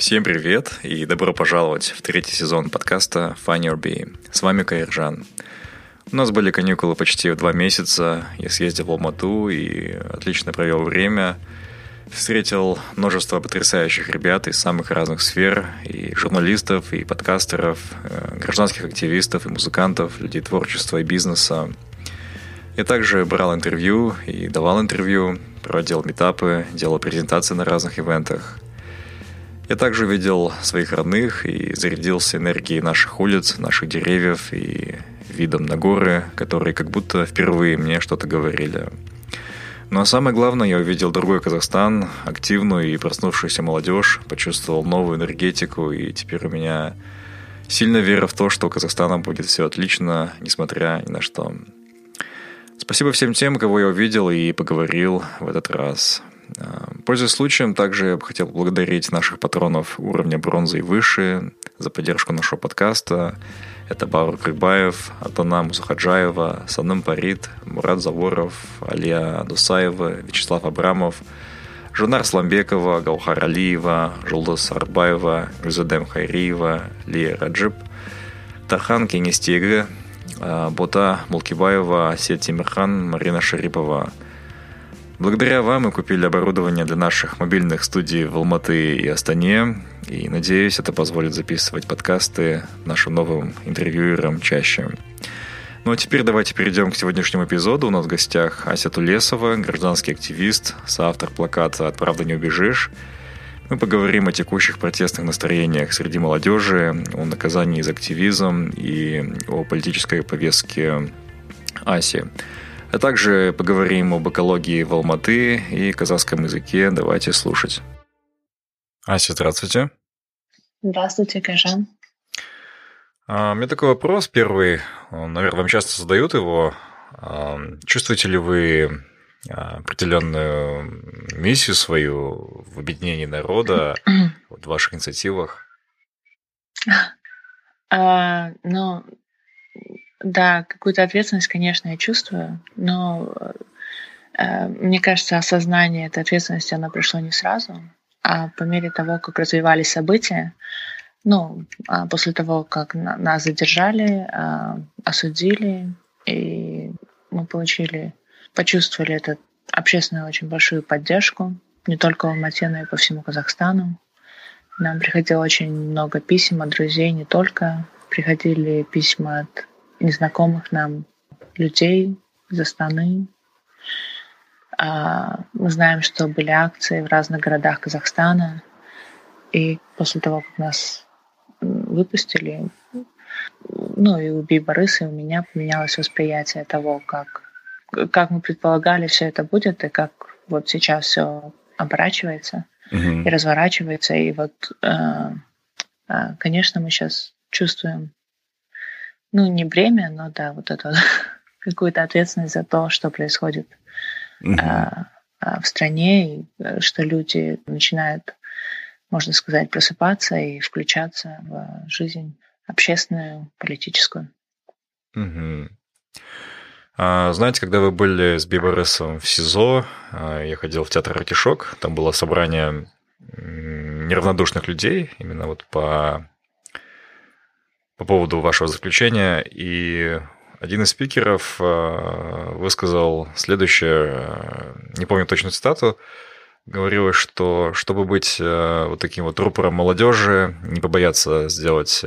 Всем привет и добро пожаловать в третий сезон подкаста Find Your Bee. С вами Каиржан. У нас были каникулы почти два месяца. Я съездил в Алмату и отлично провел время. Встретил множество потрясающих ребят из самых разных сфер, и журналистов, и подкастеров, э, гражданских активистов, и музыкантов, людей творчества и бизнеса. Я также брал интервью и давал интервью, проводил метапы, делал презентации на разных ивентах – я также видел своих родных и зарядился энергией наших улиц, наших деревьев и видом на горы, которые как будто впервые мне что-то говорили. Ну а самое главное, я увидел другой Казахстан, активную и проснувшуюся молодежь, почувствовал новую энергетику, и теперь у меня сильная вера в то, что у Казахстана будет все отлично, несмотря ни на что. Спасибо всем тем, кого я увидел и поговорил в этот раз. А, пользуясь случаем, также я бы хотел поблагодарить наших патронов уровня бронзы и выше за поддержку нашего подкаста. Это Баур Крыбаев, Атана Мусахаджаева, Саным Парит, Мурат Заворов, Алия Дусаева, Вячеслав Абрамов, Жунар Сламбекова, Гаухар Алиева, Жулдас Арбаева, Гюзадем Хайриева, Лия Раджип, Тахан Кенестега, Бота Мулкибаева, Сет Тимирхан, Марина Шарипова – Благодаря вам мы купили оборудование для наших мобильных студий в Алматы и Астане, и надеюсь, это позволит записывать подкасты нашим новым интервьюерам чаще. Ну а теперь давайте перейдем к сегодняшнему эпизоду. У нас в гостях Ася Тулесова, гражданский активист, соавтор плаката «От правды не убежишь». Мы поговорим о текущих протестных настроениях среди молодежи, о наказании за активизм и о политической повестке Аси. А также поговорим об экологии в Алматы и казахском языке. Давайте слушать. Ася, здравствуйте. Здравствуйте, Кажан. А, у меня такой вопрос первый. Наверное, вам часто задают его. А, чувствуете ли вы а, определенную миссию свою в объединении народа, в ваших инициативах? А, ну, да, какую-то ответственность, конечно, я чувствую, но э, мне кажется, осознание этой ответственности, оно пришло не сразу, а по мере того, как развивались события, ну, а после того, как на, нас задержали, э, осудили, и мы получили, почувствовали эту общественную очень большую поддержку, не только в Алмате, но и по всему Казахстану. Нам приходило очень много писем от друзей, не только. Приходили письма от незнакомых нам людей из Астаны. А, мы знаем, что были акции в разных городах Казахстана. И после того, как нас выпустили, ну и у Би Бориса, и у меня поменялось восприятие того, как, как мы предполагали, все это будет, и как вот сейчас все оборачивается mm-hmm. и разворачивается. И вот, э, э, конечно, мы сейчас чувствуем ну, не бремя, но да, вот это какую-то ответственность за то, что происходит угу. а, а, в стране, и э, что люди начинают, можно сказать, просыпаться и включаться в жизнь общественную, политическую. Угу. А, знаете, когда вы были с Биборесом в СИЗО, а, я ходил в театр «Артишок», там было собрание неравнодушных людей, именно вот по по поводу вашего заключения, и один из спикеров э, высказал следующее, э, не помню точную цитату, говорилось, что чтобы быть э, вот таким вот рупором молодежи, не побояться сделать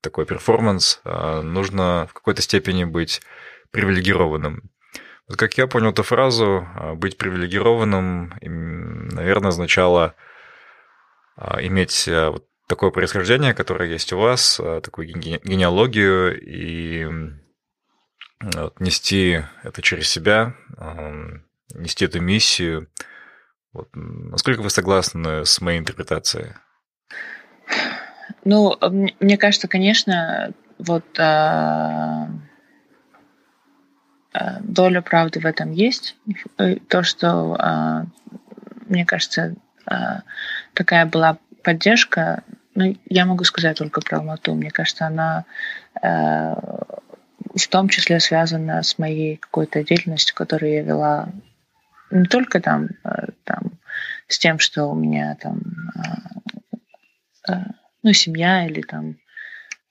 такой перформанс, нужно в какой-то степени быть привилегированным. Вот как я понял эту фразу, быть привилегированным, наверное, означало иметь вот такое происхождение, которое есть у вас, такую генеалогию, и вот, нести это через себя, нести эту миссию – вот, насколько вы согласны с моей интерпретацией? Ну, мне кажется, конечно, вот а, а, доля правды в этом есть. То, что, а, мне кажется, а, такая была поддержка, ну, я могу сказать только про Алмату. Мне кажется, она а, в том числе связана с моей какой-то деятельностью, которую я вела не только там, э, там с тем, что у меня там э, э, ну, семья или там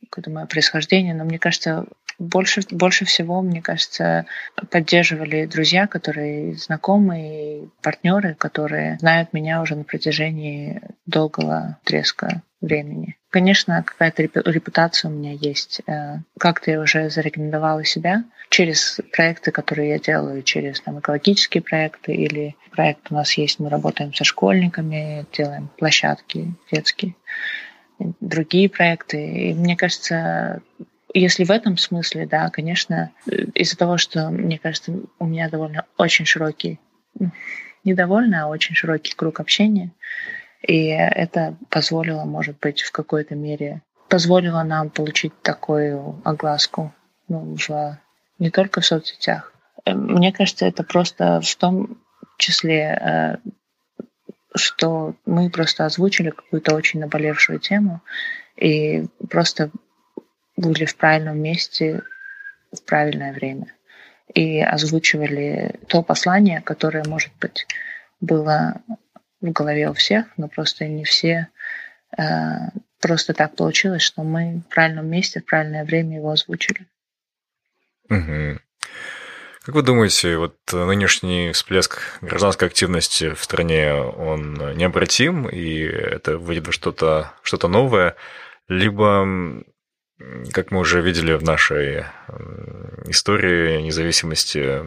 какое-то мое происхождение, но мне кажется, больше, больше всего, мне кажется, поддерживали друзья, которые знакомые, партнеры, которые знают меня уже на протяжении долгого треска времени. Конечно, какая-то репутация у меня есть. Э, как-то я уже зарекомендовала себя через проекты, которые я делаю, через там, экологические проекты или проект у нас есть, мы работаем со школьниками, делаем площадки детские, другие проекты. И мне кажется, если в этом смысле, да, конечно, из-за того, что, мне кажется, у меня довольно очень широкий, не довольно, а очень широкий круг общения, и это позволило, может быть, в какой-то мере, позволило нам получить такую огласку ну, в, не только в соцсетях. Э, мне кажется, это просто в том числе, э, что мы просто озвучили какую-то очень наболевшую тему и просто были в правильном месте в правильное время и озвучивали то послание, которое, может быть, было в голове у всех, но просто не все э, просто так получилось, что мы в правильном месте, в правильное время его озвучили. Угу. Как вы думаете, вот нынешний всплеск гражданской активности в стране, он необратим, и это выйдет что-то что новое, либо, как мы уже видели в нашей истории независимости,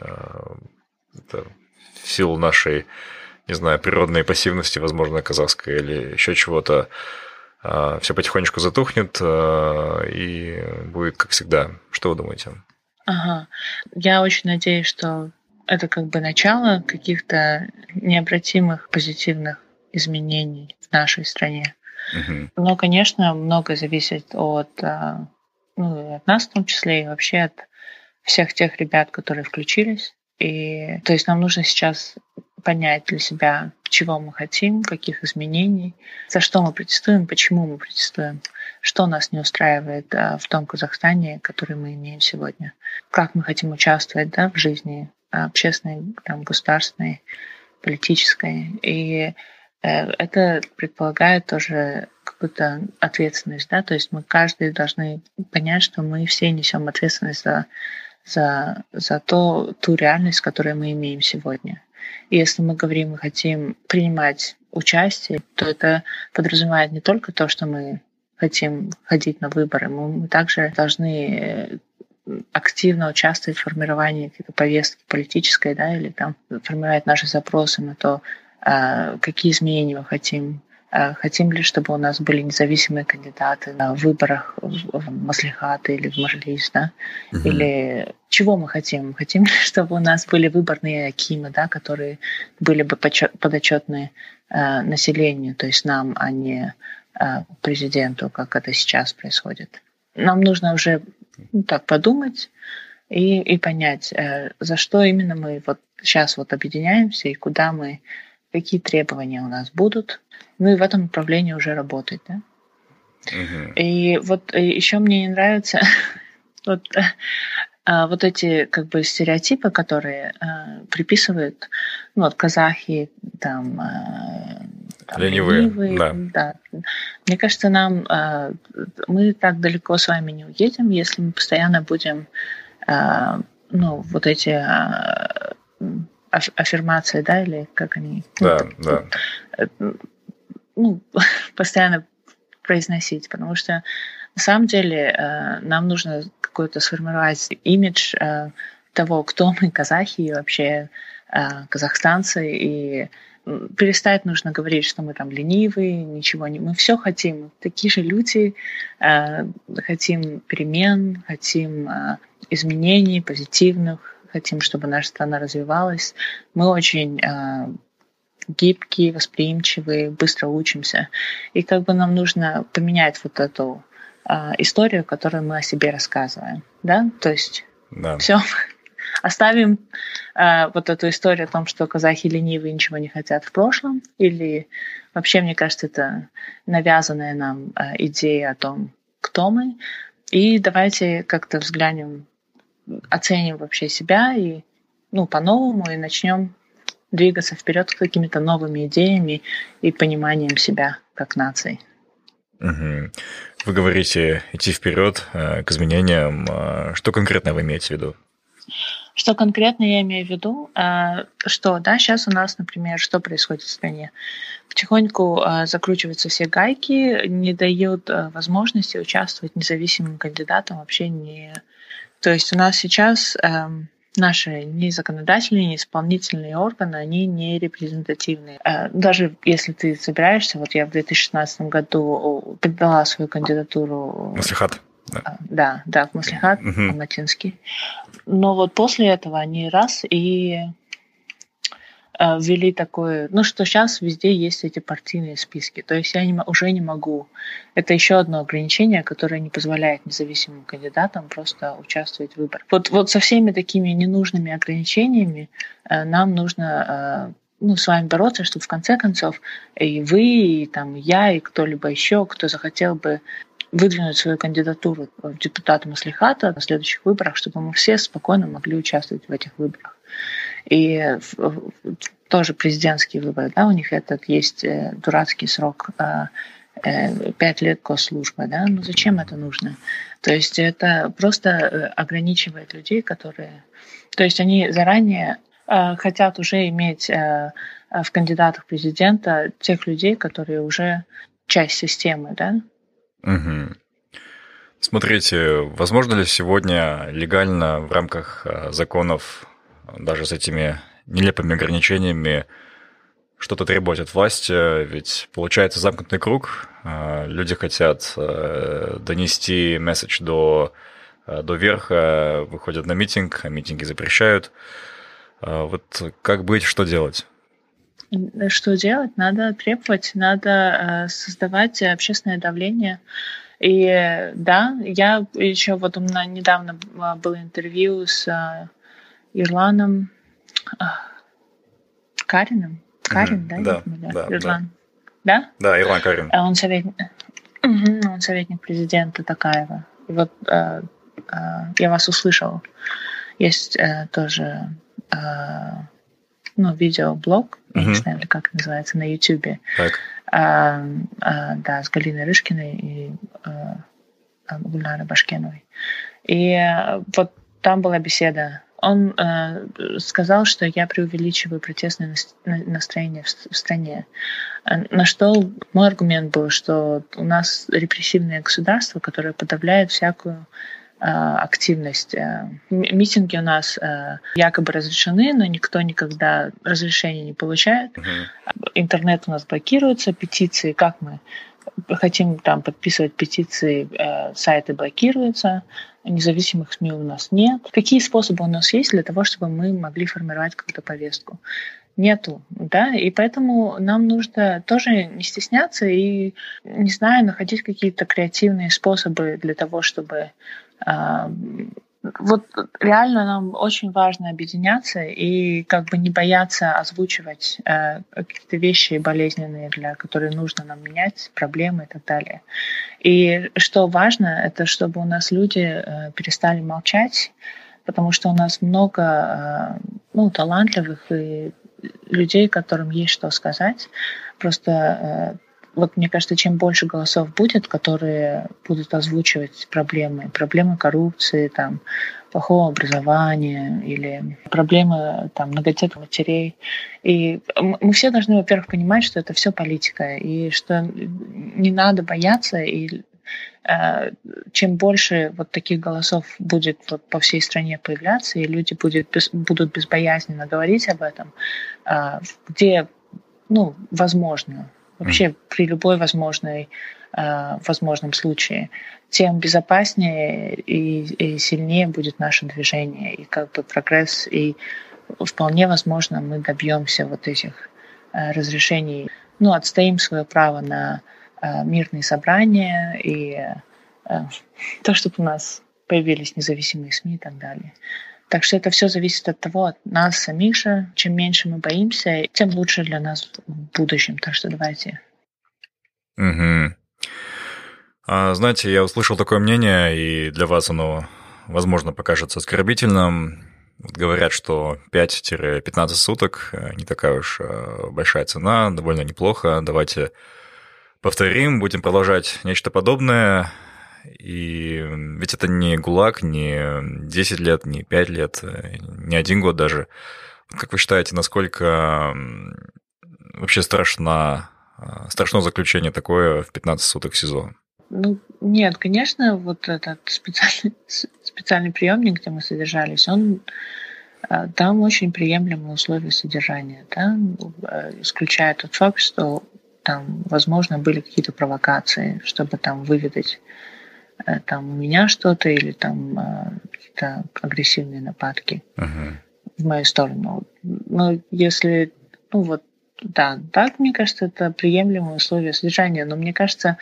а, в силу нашей не знаю, природной пассивности, возможно, казахской или еще чего-то, а, все потихонечку затухнет а, и будет как всегда. Что вы думаете? Ага. Я очень надеюсь, что это как бы начало каких-то необратимых позитивных изменений в нашей стране. Угу. Но, конечно, много зависит от, а, ну, от нас в том числе и вообще от всех тех ребят, которые включились. И то есть нам нужно сейчас понять для себя, чего мы хотим, каких изменений, за что мы протестуем, почему мы протестуем, что нас не устраивает а, в том Казахстане, который мы имеем сегодня, как мы хотим участвовать да, в жизни общественной, там, государственной, политической. И э, это предполагает тоже какую-то ответственность, да, то есть мы каждый должны понять, что мы все несем ответственность за за, за то, ту реальность, которую мы имеем сегодня. И если мы говорим, мы хотим принимать участие, то это подразумевает не только то, что мы хотим ходить на выборы, мы также должны э, активно участвовать в формировании какой-то повестки политической, да, или там формировать наши запросы на то, какие изменения мы хотим Э, хотим ли, чтобы у нас были независимые кандидаты на выборах в Маслихаты или в Мажлис, да? Угу. Или чего мы хотим? Хотим, чтобы у нас были выборные акимы, да, которые были бы подотчетны э, населению, то есть нам, а не президенту, как это сейчас происходит. Нам нужно уже ну, так подумать и, и понять, э, за что именно мы вот сейчас вот объединяемся и куда мы, какие требования у нас будут, ну и в этом направлении уже работать, да. Угу. И вот э, еще мне не нравятся вот, а, вот эти как бы стереотипы, которые а, приписывают, ну вот казахи, там, а, там ленивые, ленивые да. да. Мне кажется, нам а, мы так далеко с вами не уедем, если мы постоянно будем, а, ну вот эти а, аффирмации, да, или как они? Да, ну, да. Э, ну, постоянно произносить, потому что на самом деле э, нам нужно какой-то сформировать имидж э, того, кто мы, казахи, и вообще э, казахстанцы, и перестать нужно говорить, что мы там ленивые, ничего не... Мы все хотим. Такие же люди, э, хотим перемен, хотим э, изменений позитивных, хотим, чтобы наша страна развивалась. Мы очень э, гибкие, восприимчивые, быстро учимся. И как бы нам нужно поменять вот эту э, историю, которую мы о себе рассказываем. Да? То есть да. все, оставим э, вот эту историю о том, что казахи ленивые ничего не хотят в прошлом, или вообще, мне кажется, это навязанная нам э, идея о том, кто мы. И давайте как-то взглянем, оценим вообще себя и ну, по-новому и начнем двигаться вперед с какими-то новыми идеями и пониманием себя как нации. Угу. Вы говорите идти вперед э, к изменениям. Э, что конкретно вы имеете в виду? Что конкретно я имею в виду? Э, что, да, сейчас у нас, например, что происходит в стране? Потихоньку закручиваются все гайки, не дают возможности участвовать независимым кандидатам вообще не... То есть у нас сейчас эм, наши ни законодательные, ни исполнительные органы, они не репрезентативные. Даже если ты собираешься, вот я в 2016 году подала свою кандидатуру... Маслихат. Да, да, да в Маслихат, угу. Алматинский. Но вот после этого они раз и э, ввели такое, ну что сейчас везде есть эти партийные списки, то есть я не, уже не могу. Это еще одно ограничение, которое не позволяет независимым кандидатам просто участвовать в выборах. Вот, вот со всеми такими ненужными ограничениями э, нам нужно э, ну, с вами бороться, чтобы в конце концов и вы, и там я, и кто-либо еще, кто захотел бы выдвинуть свою кандидатуру в депутаты Маслихата на следующих выборах, чтобы мы все спокойно могли участвовать в этих выборах. И тоже президентские выборы, да, у них этот есть э, дурацкий срок э, э, пять лет госслужбы, да, ну зачем это нужно? То есть это просто ограничивает людей, которые... То есть они заранее хотят уже иметь в кандидатах президента тех людей, которые уже часть системы, да, Угу. Смотрите, возможно ли сегодня легально в рамках а, законов, даже с этими нелепыми ограничениями, что-то требовать от власти? Ведь получается замкнутый круг. А, люди хотят а, донести месседж до, до верха, выходят на митинг, а митинги запрещают. Вот как быть, что делать? что делать? Надо требовать, надо э, создавать общественное давление. И да, я еще вот у меня недавно было интервью с э, Ирланом Карином. Карин, mm-hmm. да? Да, да, Ирлан. Да? Да, Ирлан Карин. А он советник, он советник президента Такаева. И вот э, э, я вас услышал. Есть э, тоже э, ну, видеоблог, uh-huh. я не знаю, или как называется, на YouTube. Так. А, а, да, с Галиной Рышкиной и а, а Гульнарой Башкеновой. И а, вот там была беседа. Он э, сказал, что я преувеличиваю протестное настроение в, в стране. На что мой аргумент был, что у нас репрессивное государство, которое подавляет всякую Э, активность. Э, митинги у нас э, якобы разрешены, но никто никогда разрешения не получает. Интернет у нас блокируется, петиции, как мы хотим там подписывать петиции, сайты блокируются, независимых СМИ у нас нет. Какие способы у нас есть для того, чтобы мы могли формировать какую-то повестку? Нету, да, и поэтому нам нужно тоже не стесняться и, не знаю, находить какие-то креативные способы для того, чтобы вот реально нам очень важно объединяться и как бы не бояться озвучивать э, какие-то вещи болезненные, для которые нужно нам менять, проблемы и так далее. И что важно, это чтобы у нас люди э, перестали молчать, потому что у нас много э, ну, талантливых и людей, которым есть что сказать. Просто э, вот мне кажется, чем больше голосов будет, которые будут озвучивать проблемы, проблемы коррупции, там, плохого образования или проблемы там, многодетных матерей. И мы все должны, во-первых, понимать, что это все политика, и что не надо бояться, и э, чем больше вот таких голосов будет вот по всей стране появляться, и люди будет, без, будут безбоязненно говорить об этом, э, где ну, возможно, вообще при любой возможной Э, возможном случае, тем безопаснее и, и сильнее будет наше движение и как бы прогресс. И вполне возможно мы добьемся вот этих э, разрешений. Ну, отстоим свое право на э, мирные собрания и то, чтобы у нас появились независимые СМИ и так далее. Так что это все зависит от того, от нас самих же. Чем меньше мы боимся, тем лучше для нас в будущем. Так что давайте. Угу. А, знаете, я услышал такое мнение, и для вас оно, возможно, покажется оскорбительным. Говорят, что 5-15 суток не такая уж э, большая цена, довольно неплохо. Давайте повторим, будем продолжать нечто подобное. И ведь это не ГУЛАГ, не 10 лет, не 5 лет, э, не один год даже. Как вы считаете, насколько вообще страшно, страшно заключение такое в 15 суток СИЗО? Ну, нет, конечно, вот этот специальный, специальный приемник, где мы содержались, он э, там очень приемлемые условия содержания, да, э, исключая тот факт, что там, возможно, были какие-то провокации, чтобы там выведать там у меня что-то или там какие-то агрессивные нападки uh-huh. в мою сторону. Но если, ну вот, да, так, мне кажется, это приемлемые условия содержания, но мне кажется,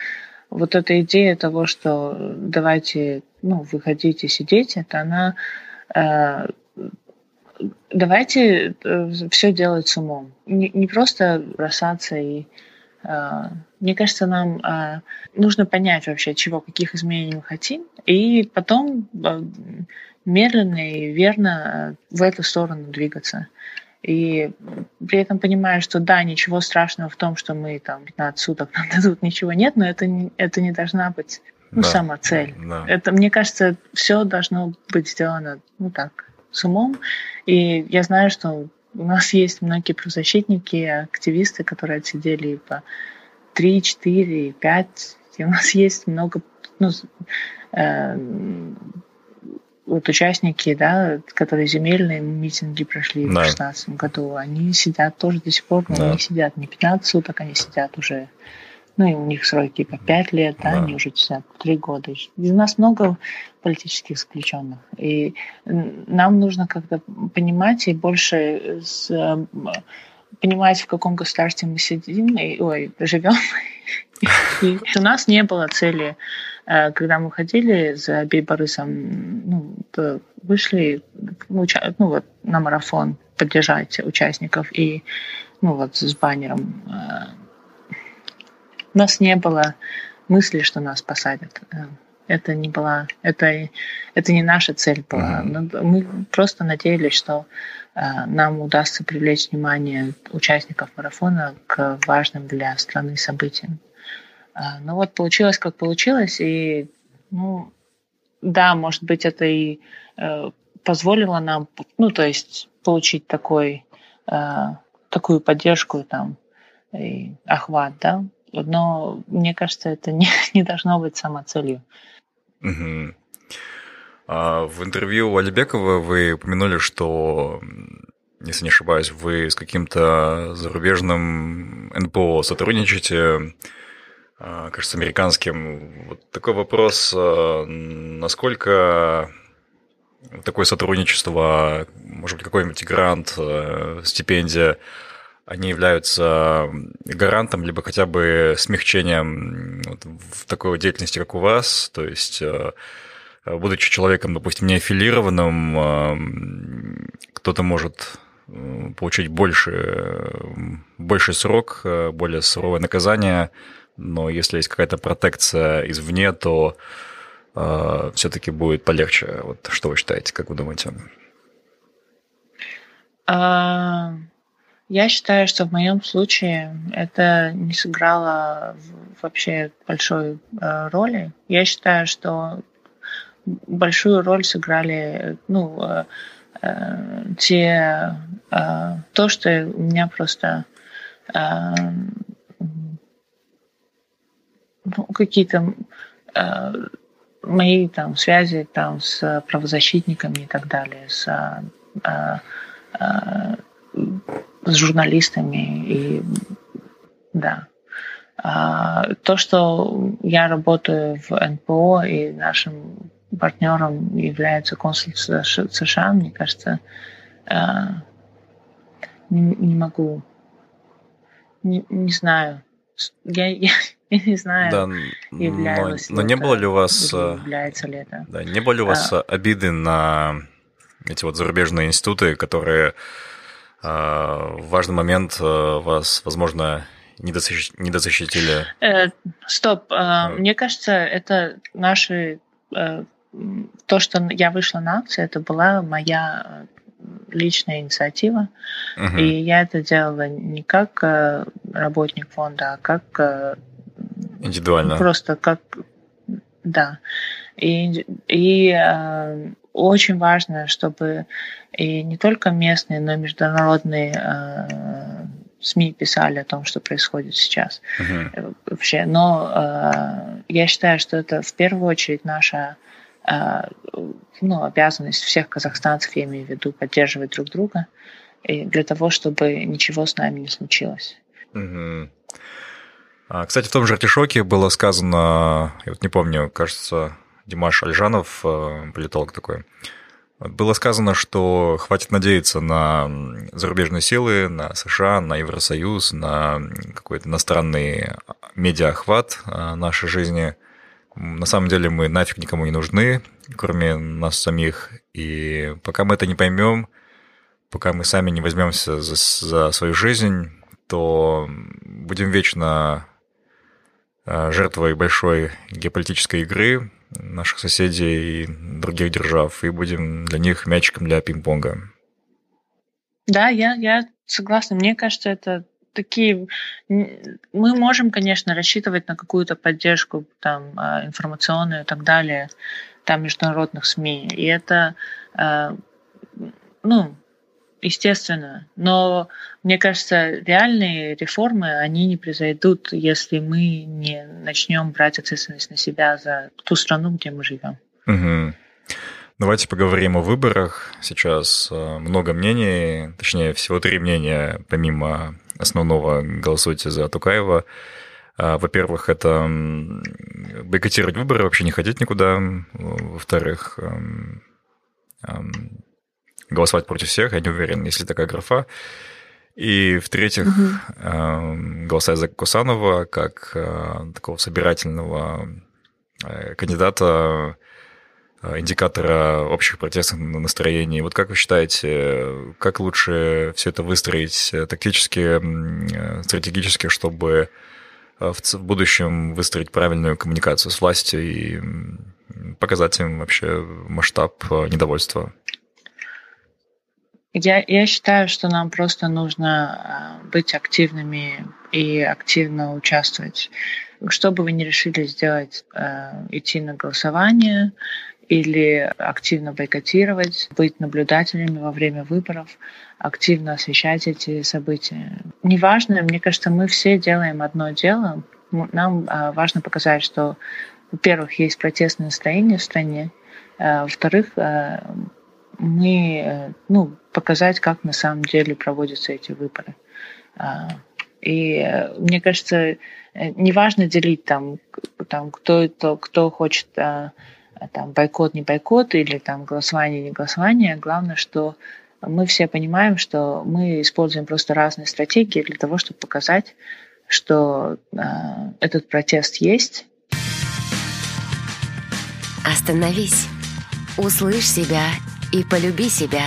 вот эта идея того, что давайте, ну, выходите, сидеть, это она э, давайте э, все делать с умом. Не, не просто бросаться и э, мне кажется, нам э, нужно понять вообще, чего, каких изменений мы хотим, и потом э, медленно и верно в эту сторону двигаться. И при этом понимаю, что да, ничего страшного в том, что мы там 15 суток нам дадут, ничего нет, но это не, это не должна быть ну, да, сама цель. Да. Это, мне кажется, все должно быть сделано, ну так, с умом. И я знаю, что у нас есть многие правозащитники, активисты, которые отсидели по 3, 4, 5. И у нас есть много ну, э, вот участники, да, которые земельные митинги прошли да. в 2016 году, они сидят тоже до сих пор, но да. они сидят не 15 суток, они сидят уже, ну, и у них сроки по 5 лет, да, да они уже сидят 3 года. И у нас много политических заключенных. И нам нужно как-то понимать и больше с, понимать, в каком государстве мы сидим, и, ой, живем. И у нас не было цели Э, когда мы ходили за Бейборысом, ну, вышли ну, ну, вот, на марафон поддержать участников и ну, вот, с баннером. Э, у нас не было мысли, что нас посадят. Э, это не была, это, это не наша цель была. Uh-huh. Мы просто надеялись, что нам удастся привлечь внимание участников марафона к важным для страны событиям. А, ну вот получилось, как получилось, и, ну, да, может быть, это и э, позволило нам, ну, то есть получить такой, э, такую поддержку там и охват, да, но мне кажется, это не, не должно быть самоцелью. Угу. А в интервью Алибекова вы упомянули, что, если не ошибаюсь, вы с каким-то зарубежным НПО сотрудничаете, а, кажется, американским. Вот такой вопрос, а, насколько такое сотрудничество, может быть, какой-нибудь грант, а, стипендия, они являются гарантом, либо хотя бы смягчением вот, в такой деятельности, как у вас, то есть будучи человеком, допустим, неаффилированным, кто-то может получить больше, больше срок, более суровое наказание – но если есть какая-то протекция извне, то э, все-таки будет полегче. Вот что вы считаете, как вы думаете? Я считаю, что в моем случае это не сыграло вообще большой э, роли. Я считаю, что большую роль сыграли, ну, э, э, те, э, то, что у меня просто э, ну, какие-то э, мои там связи там с правозащитниками и так далее, с, э, э, с журналистами и да. А, то, что я работаю в НПО и нашим партнером является консульство США, мне кажется, а, не, не могу, не, не знаю. Я, я, я не знаю, да, являлось но, но не было ли у вас э, является ли это. Да, не было ли у вас а, обиды на эти вот зарубежные институты, которые важный момент вас, возможно, недозащитили? Э, стоп. Э, мне кажется, это наши... Э, то, что я вышла на акцию, это была моя личная инициатива. Угу. И я это делала не как работник фонда, а как... Индивидуально. Просто как... Да. И, и э, очень важно, чтобы и не только местные, но и международные э, СМИ писали о том, что происходит сейчас uh-huh. вообще. Но э, я считаю, что это в первую очередь наша э, ну, обязанность всех казахстанцев, я имею в виду, поддерживать друг друга и для того, чтобы ничего с нами не случилось. Uh-huh. Кстати, в том же артишоке было сказано, я вот не помню, кажется, Димаш Альжанов, э, политолог такой, было сказано, что хватит надеяться на зарубежные силы, на США, на Евросоюз, на какой-то иностранный медиаохват а, нашей жизни. На самом деле мы нафиг никому не нужны, кроме нас самих. И пока мы это не поймем, пока мы сами не возьмемся за, за свою жизнь, то будем вечно а, жертвой большой геополитической игры, наших соседей и других держав, и будем для них мячиком для пинг-понга. Да, я, я согласна. Мне кажется, это такие... Мы можем, конечно, рассчитывать на какую-то поддержку там, а, информационную и так далее, там, международных СМИ. И это, а, ну, естественно. Но мне кажется, реальные реформы, они не произойдут, если мы не начнем брать ответственность на себя за ту страну, где мы живем. Угу. Давайте поговорим о выборах. Сейчас э, много мнений, точнее, всего три мнения, помимо основного «голосуйте за Тукаева». А, во-первых, это бойкотировать выборы, вообще не ходить никуда. Во-вторых, эм, эм, голосовать против всех, я не уверен, если такая графа. И в-третьих, угу. голосовать за Кусанова как э, такого собирательного э, кандидата, э, индикатора общих протестных настроений. Вот как вы считаете, как лучше все это выстроить тактически, стратегически, чтобы в будущем выстроить правильную коммуникацию с властью и показать им вообще масштаб недовольства? Я, я считаю, что нам просто нужно а, быть активными и активно участвовать. Что бы вы ни решили сделать, а, идти на голосование или активно бойкотировать, быть наблюдателями во время выборов, активно освещать эти события. Неважно, мне кажется, мы все делаем одно дело. Нам а, важно показать, что, во-первых, есть протестное настроение в стране, во-вторых, мы, э, ну, показать, как на самом деле проводятся эти выборы. А, и э, мне кажется, э, неважно делить там, там кто, кто, кто хочет а, там, бойкот, не бойкот, или там голосование, не голосование. Главное, что мы все понимаем, что мы используем просто разные стратегии для того, чтобы показать, что э, этот протест есть. Остановись, услышь себя и полюби себя.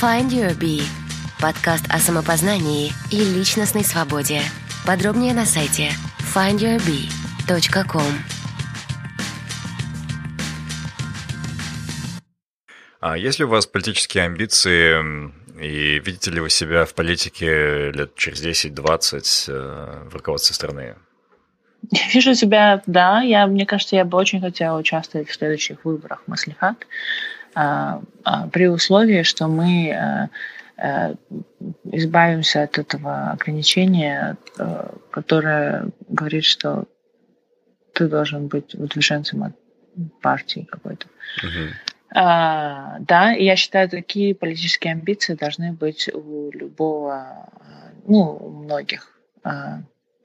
Find Your Bee – подкаст о самопознании и личностной свободе. Подробнее на сайте findyourbee.com. А есть ли у вас политические амбиции и видите ли вы себя в политике лет через 10-20 э, в руководстве страны? Я вижу себя, да, я, мне кажется, я бы очень хотела участвовать в следующих выборах Маслихат, при условии, что мы а, а, избавимся от этого ограничения, а, которое говорит, что ты должен быть выдвиженцем от партии какой-то. Uh-huh. А, да, и я считаю, такие политические амбиции должны быть у любого, ну, у многих. А,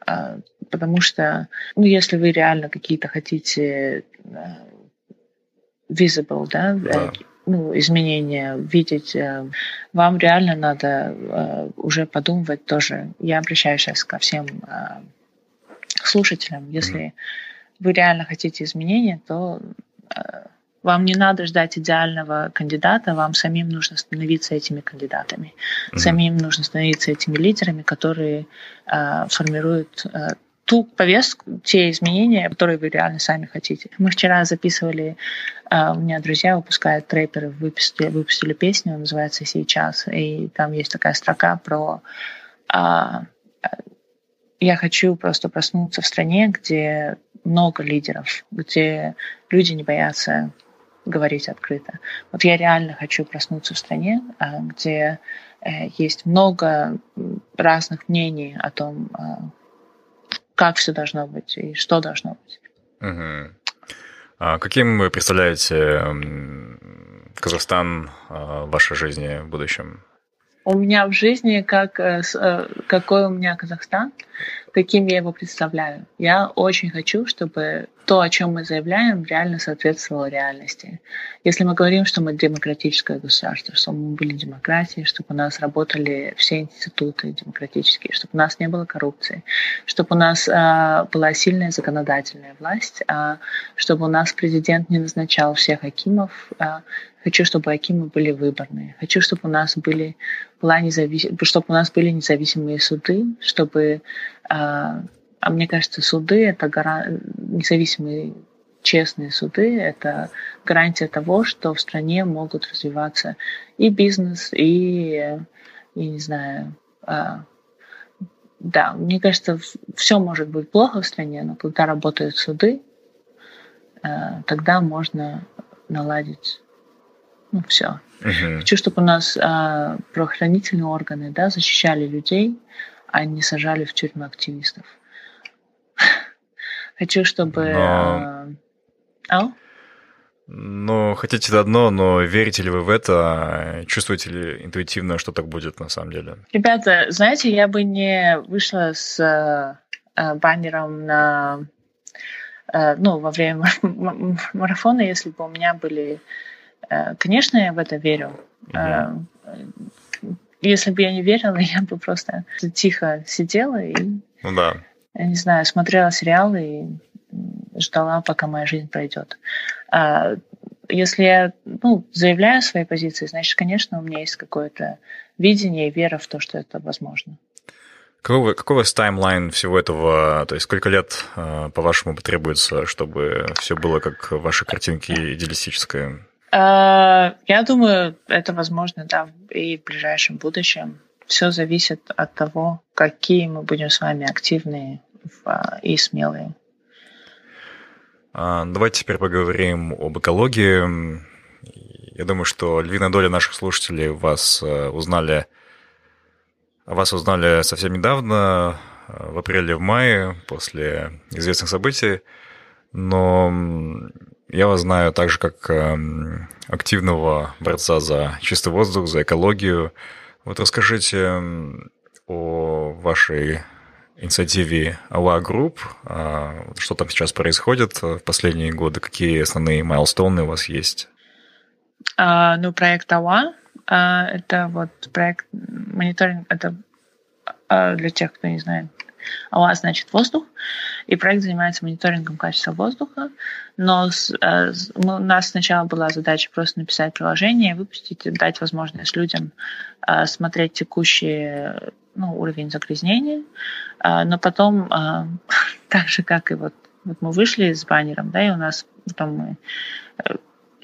а, потому что, ну, если вы реально какие-то хотите а, visible, да, да. Э, ну, изменения видеть, э, вам реально надо э, уже подумывать тоже. Я обращаюсь сейчас ко всем слушателям. Если вы реально хотите изменения, то вам не надо ждать идеального кандидата, вам самим нужно становиться этими кандидатами. Mm-hmm. Самим нужно становиться этими лидерами, которые э, формируют э, ту повестку, те изменения, которые вы реально сами хотите. Мы вчера записывали, э, у меня друзья выпускают трэперы, выпустили, выпустили песню, называется «Сейчас», и там есть такая строка про э, «Я хочу просто проснуться в стране, где много лидеров, где люди не боятся говорить открыто. Вот я реально хочу проснуться в стране, а, где э, есть много разных мнений о том, а, как все должно быть и что должно быть. Угу. А каким вы представляете Казахстан в вашей жизни в будущем? У меня в жизни, как, э, э, какой у меня Казахстан, каким я его представляю. Я очень хочу, чтобы то, о чем мы заявляем, реально соответствовало реальности. Если мы говорим, что мы демократическое государство, что мы были демократией, чтобы у нас работали все институты демократические, чтобы у нас не было коррупции, чтобы у нас а, была сильная законодательная власть, а, чтобы у нас президент не назначал всех акимов. А, хочу, чтобы акимы были выборные. Хочу, чтобы у нас были была независ... чтобы у нас были независимые суды, чтобы а, а мне кажется, суды это гора... независимые честные суды это гарантия того, что в стране могут развиваться и бизнес, и, и не знаю, а, да, мне кажется, все может быть плохо в стране, но когда работают суды, а, тогда можно наладить ну, все. Uh-huh. Хочу, чтобы у нас а, правоохранительные органы да, защищали людей, а не сажали в тюрьму активистов. Хочу, чтобы... Но... А? Ну, хотите одно, но верите ли вы в это? Чувствуете ли интуитивно, что так будет на самом деле? Ребята, знаете, я бы не вышла с э, баннером на, э, ну, во время марафона, если бы у меня были... Э, конечно, я в это верю. Угу. Если бы я не верила, я бы просто тихо сидела и... Ну да не знаю, смотрела сериалы и ждала, пока моя жизнь пройдет. А если я ну, заявляю свои позиции, значит, конечно, у меня есть какое-то видение и вера в то, что это возможно. Какой, какой у вас таймлайн всего этого? То есть сколько лет, а, по-вашему, потребуется, чтобы все было как в вашей картинке идеалистическое? А, я думаю, это возможно, да, и в ближайшем будущем все зависит от того, какие мы будем с вами активные и смелые. А, давайте теперь поговорим об экологии. Я думаю, что львиная доля наших слушателей вас э, узнали, вас узнали совсем недавно, в апреле, в мае, после известных событий. Но я вас знаю также как эм, активного борца за чистый воздух, за экологию, вот расскажите о вашей инициативе Ала Group, а, что там сейчас происходит в последние годы, какие основные майлстоуны у вас есть? А, ну, проект АЛА а, это вот проект мониторинг, это а, для тех, кто не знает, АЛА значит воздух, и проект занимается мониторингом качества воздуха, но с, э, у нас сначала была задача просто написать приложение, выпустить, дать возможность людям э, смотреть текущий ну, уровень загрязнения, э, но потом, так же, как и вот, вот мы вышли с баннером, да, и у нас потом мы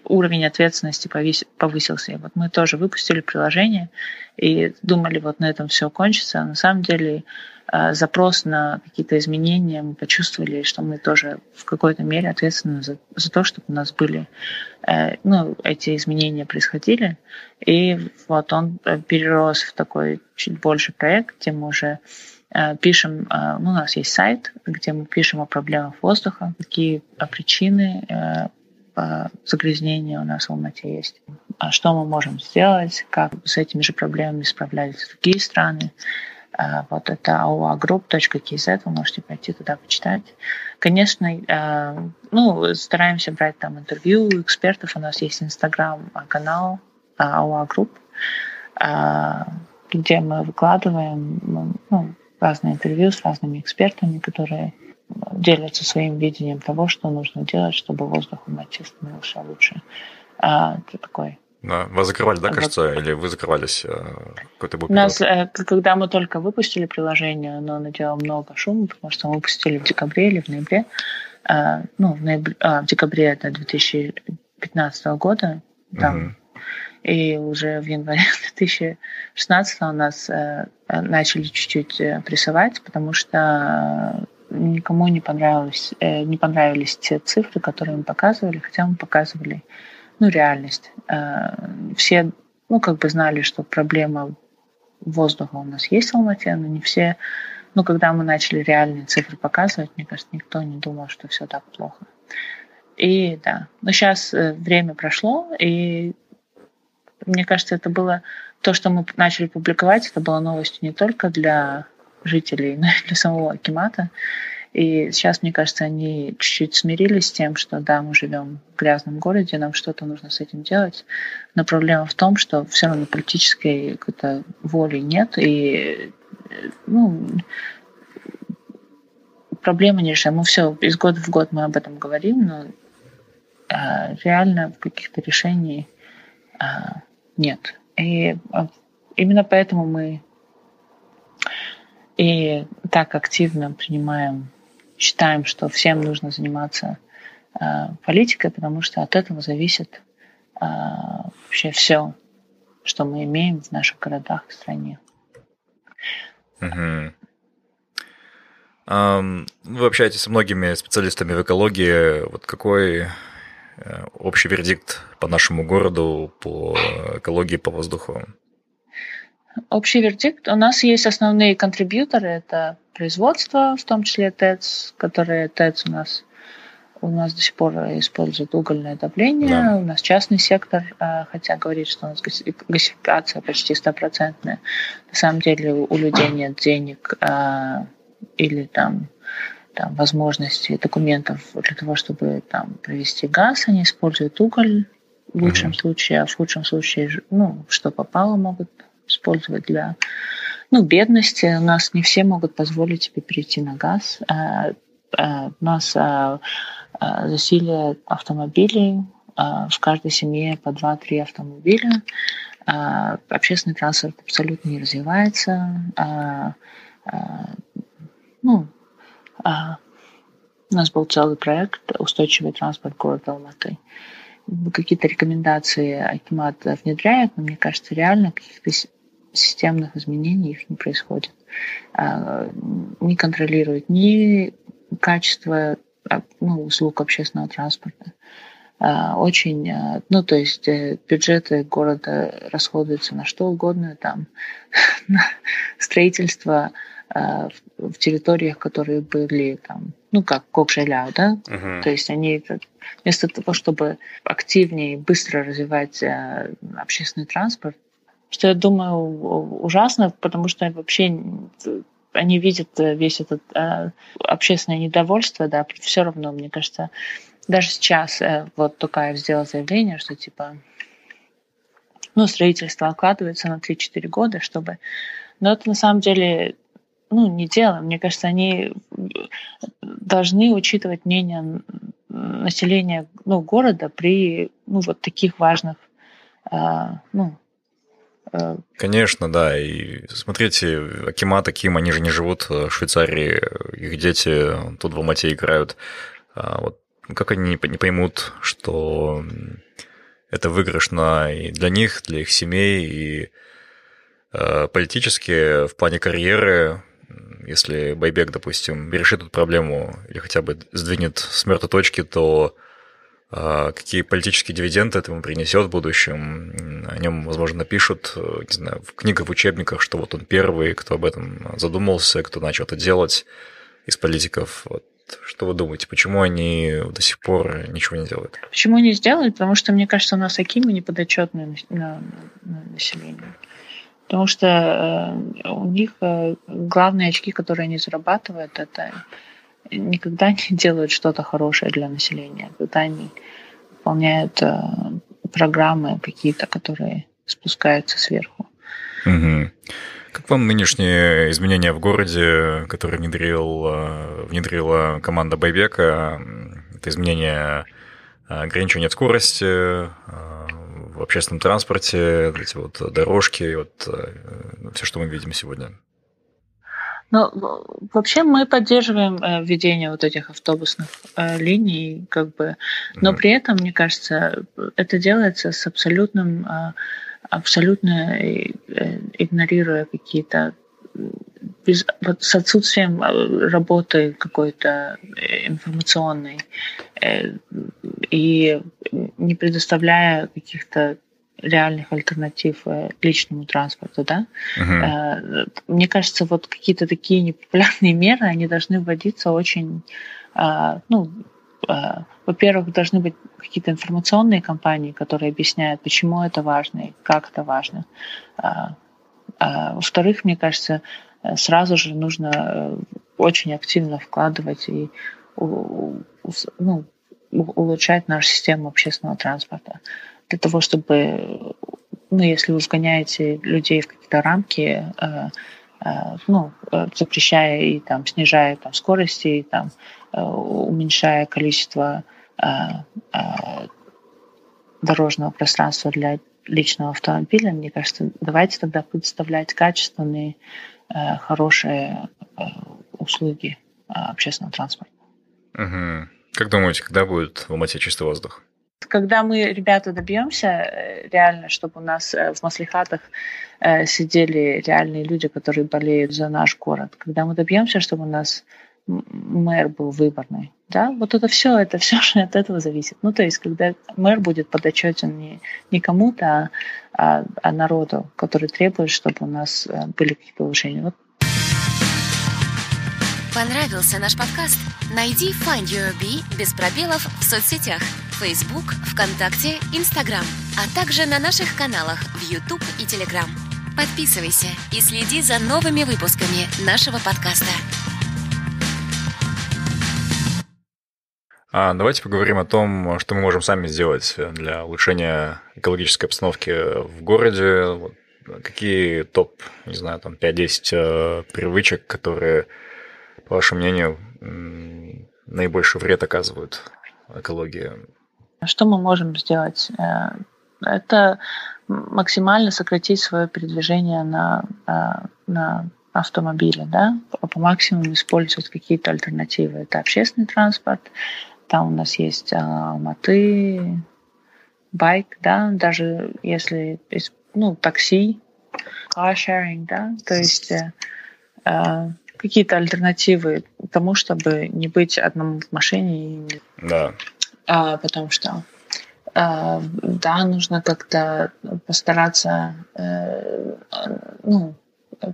уровень ответственности повысился. И вот мы тоже выпустили приложение и думали, вот на этом все кончится. А на самом деле э, запрос на какие-то изменения, мы почувствовали, что мы тоже в какой-то мере ответственны за, за то, чтобы у нас были, э, ну, эти изменения происходили. И вот он перерос в такой чуть больше проект, где мы уже пишем, ну, у нас есть сайт, где мы пишем о проблемах воздуха, какие причины загрязнения у нас в Алмате есть. А что мы можем сделать, как с этими же проблемами справлялись другие страны. А, вот это auagroup.kz, вы можете пойти туда почитать. Конечно, а, ну, стараемся брать там интервью у экспертов. У нас есть инстаграм-канал AUA Group, где мы выкладываем ну, разные интервью с разными экспертами, которые делятся своим видением того, что нужно делать, чтобы воздух в Алмате становился лучше. Это такой. Вас закрывали, да, кажется, вот. или вы закрывались э, какой-то был У нас, э, когда мы только выпустили приложение, оно наделало много шума, потому что мы выпустили в декабре или в ноябре. Э, ну, в, ноябре, а, в декабре это 2015 года. Там, угу. И уже в январе 2016 у нас начали чуть-чуть прессовать, потому что никому не понравилось, не понравились те цифры, которые мы показывали, хотя мы показывали ну, реальность. Э, все, ну, как бы знали, что проблема воздуха у нас есть в Алмате, но не все, ну, когда мы начали реальные цифры показывать, мне кажется, никто не думал, что все так плохо. И да, но сейчас э, время прошло, и мне кажется, это было то, что мы начали публиковать, это была новостью не только для жителей, но и для самого Акимата. И сейчас, мне кажется, они чуть-чуть смирились с тем, что да, мы живем в грязном городе, нам что-то нужно с этим делать. Но проблема в том, что все равно политической какой-то воли нет. И ну, проблема не решаем. Мы все из года в год мы об этом говорим, но а, реально каких-то решений а, нет. И а, именно поэтому мы и так активно принимаем считаем, что всем нужно заниматься э, политикой, потому что от этого зависит э, вообще все, что мы имеем в наших городах и стране. Угу. Вы общаетесь с многими специалистами в экологии. Вот какой э, общий вердикт по нашему городу, по экологии, по воздуху? Общий вердикт. У нас есть основные контрибьюторы. Это производства, в том числе ТЭЦ, которые ТЭЦ у нас у нас до сих пор используют угольное давление, да. у нас частный сектор, а, хотя говорит, что у нас газификация почти стопроцентная. На самом деле у людей нет денег а, или там, там возможностей, документов для того, чтобы там провести газ, они используют уголь в лучшем угу. случае, а в худшем случае, ну, что попало, могут использовать для ну, бедности. У нас не все могут позволить себе перейти на газ. Э, э, у нас э, засилие автомобилей. В каждой семье по 2-3 автомобиля. Общественный транспорт абсолютно не развивается. Ну, у нас был целый проект «Устойчивый транспорт города Алматы». Какие-то рекомендации Акимат внедряет, но мне кажется, реально каких-то системных изменений их не происходит. А, не контролирует ни качество а, ну, услуг общественного транспорта. А, очень, ну, то есть э, бюджеты города расходуются на что угодно, там, на строительство в территориях, которые были там, ну, как Кокшеляу, да, uh-huh. то есть они вместо того, чтобы активнее и быстро развивать э, общественный транспорт, что я думаю ужасно, потому что вообще они видят весь этот э, общественное недовольство, да, все равно, мне кажется, даже сейчас э, вот Тукаев сделал заявление, что типа, ну, строительство откладывается на 3-4 года, чтобы... Но это на самом деле, ну, не дело. Мне кажется, они должны учитывать мнение населения ну, города при ну, вот таких важных э, ну, Конечно, да. И смотрите, Акимат, Аким, они же не живут в Швейцарии, их дети тут в Алмате играют. А вот как они не поймут, что это выигрышно и для них, для их семей, и э, политически в плане карьеры если Байбек, допустим, решит эту проблему или хотя бы сдвинет с мертвой точки, то какие политические дивиденды это ему принесет в будущем. О нем, возможно, напишут, не знаю, в книгах, в учебниках, что вот он первый, кто об этом задумался, кто начал это делать из политиков. Вот. Что вы думаете, почему они до сих пор ничего не делают? Почему не сделают? Потому что, мне кажется, у нас Акимы неподотчетные на, на население. Потому что э, у них э, главные очки, которые они зарабатывают, это никогда не делают что-то хорошее для населения, когда они выполняют э, программы какие-то, которые спускаются сверху. Угу. Как вам нынешние изменения в городе, которые внедрил, внедрила команда Байбека? Это изменение ограничения скорости, в общественном транспорте, эти вот дорожки, вот э, все, что мы видим сегодня? Ну, вообще мы поддерживаем э, введение вот этих автобусных э, линий, как бы, но mm-hmm. при этом, мне кажется, это делается с абсолютным, абсолютно игнорируя какие-то без, вот с отсутствием работы какой-то информационной и не предоставляя каких-то реальных альтернатив э, личному транспорту, да. Uh-huh. Мне кажется, вот какие-то такие непопулярные меры, они должны вводиться очень, э, ну, во-первых, должны быть какие-то информационные кампании, которые объясняют, почему это важно и как это важно. Во-вторых, мне кажется, сразу же нужно очень активно вкладывать и ну, улучшать нашу систему общественного транспорта. Для того, чтобы, ну, если вы вгоняете людей в какие-то рамки, э, э, ну, э, запрещая и там, снижая там, скорости, и там, уменьшая количество дорожного пространства для личного автомобиля, мне кажется, давайте тогда предоставлять качественные, хорошие услуги общественного транспорта. Угу. Как думаете, когда будет в Алмате чистый воздух? Когда мы, ребята, добьемся э, реально, чтобы у нас э, в маслихатах э, сидели реальные люди, которые болеют за наш город, когда мы добьемся, чтобы у нас мэр был выборный, да, вот это все, это все же от этого зависит. Ну, то есть, когда мэр будет подотчетен не, не кому-то, а, а, а народу, который требует, чтобы у нас были какие-то улучшения. Вот Понравился наш подкаст? Найди Find Your Bee без пробелов в соцсетях Facebook, ВКонтакте, Instagram, а также на наших каналах в YouTube и Telegram. Подписывайся и следи за новыми выпусками нашего подкаста. А давайте поговорим о том, что мы можем сами сделать для улучшения экологической обстановки в городе. Какие топ, не знаю, там 5-10 э, привычек, которые по вашему мнению, наибольший вред оказывают экологии? Что мы можем сделать? Э, это максимально сократить свое передвижение на, э, на автомобиле, да, по максимуму использовать какие-то альтернативы. Это общественный транспорт, там у нас есть алматы, байк, да, даже если, ну, такси, car-sharing, да, то есть э, какие-то альтернативы тому, чтобы не быть одному в машине. Да. А, потому что а, да, нужно как-то постараться э, ну,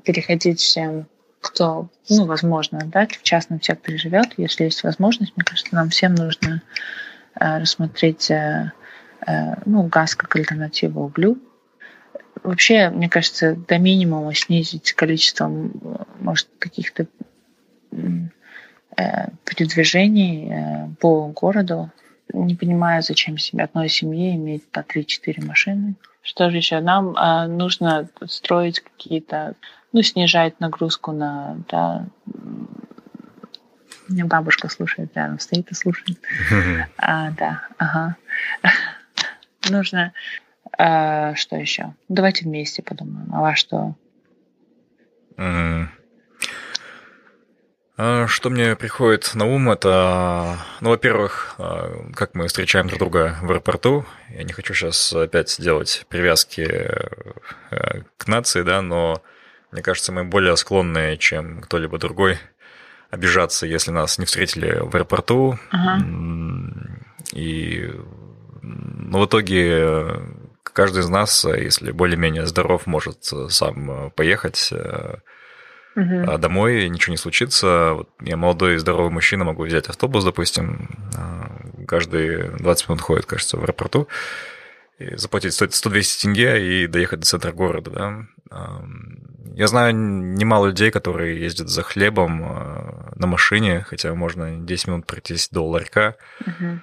переходить всем, кто, ну, возможно, да, в частном секторе живет, если есть возможность, мне кажется, нам всем нужно э, рассмотреть э, ну, газ как альтернативу углю, вообще, мне кажется, до минимума снизить количество, может, каких-то передвижений по городу. Не понимаю, зачем себе одной семье иметь по 3-4 машины. Что же еще? Нам э, нужно строить какие-то, ну, снижать нагрузку на, да, меня бабушка слушает рядом, стоит и слушает. А, да, ага. Нужно а, что еще? Давайте вместе подумаем. А вас что? А, что мне приходит на ум, это, ну, во-первых, а, как мы встречаем друг друга в аэропорту. Я не хочу сейчас опять делать привязки э, к нации, да, но Мне кажется, мы более склонны, чем кто-либо другой, обижаться, если нас не встретили в аэропорту. Ага. И ну, в итоге каждый из нас, если более-менее здоров, может сам поехать угу. а домой, ничего не случится. Вот я молодой и здоровый мужчина, могу взять автобус, допустим, а, каждые 20 минут ходит, кажется, в аэропорту, и заплатить 100-200 тенге и доехать до центра города, да. Я знаю немало людей, которые ездят за хлебом а, на машине, хотя можно 10 минут пройтись до ларька. Угу.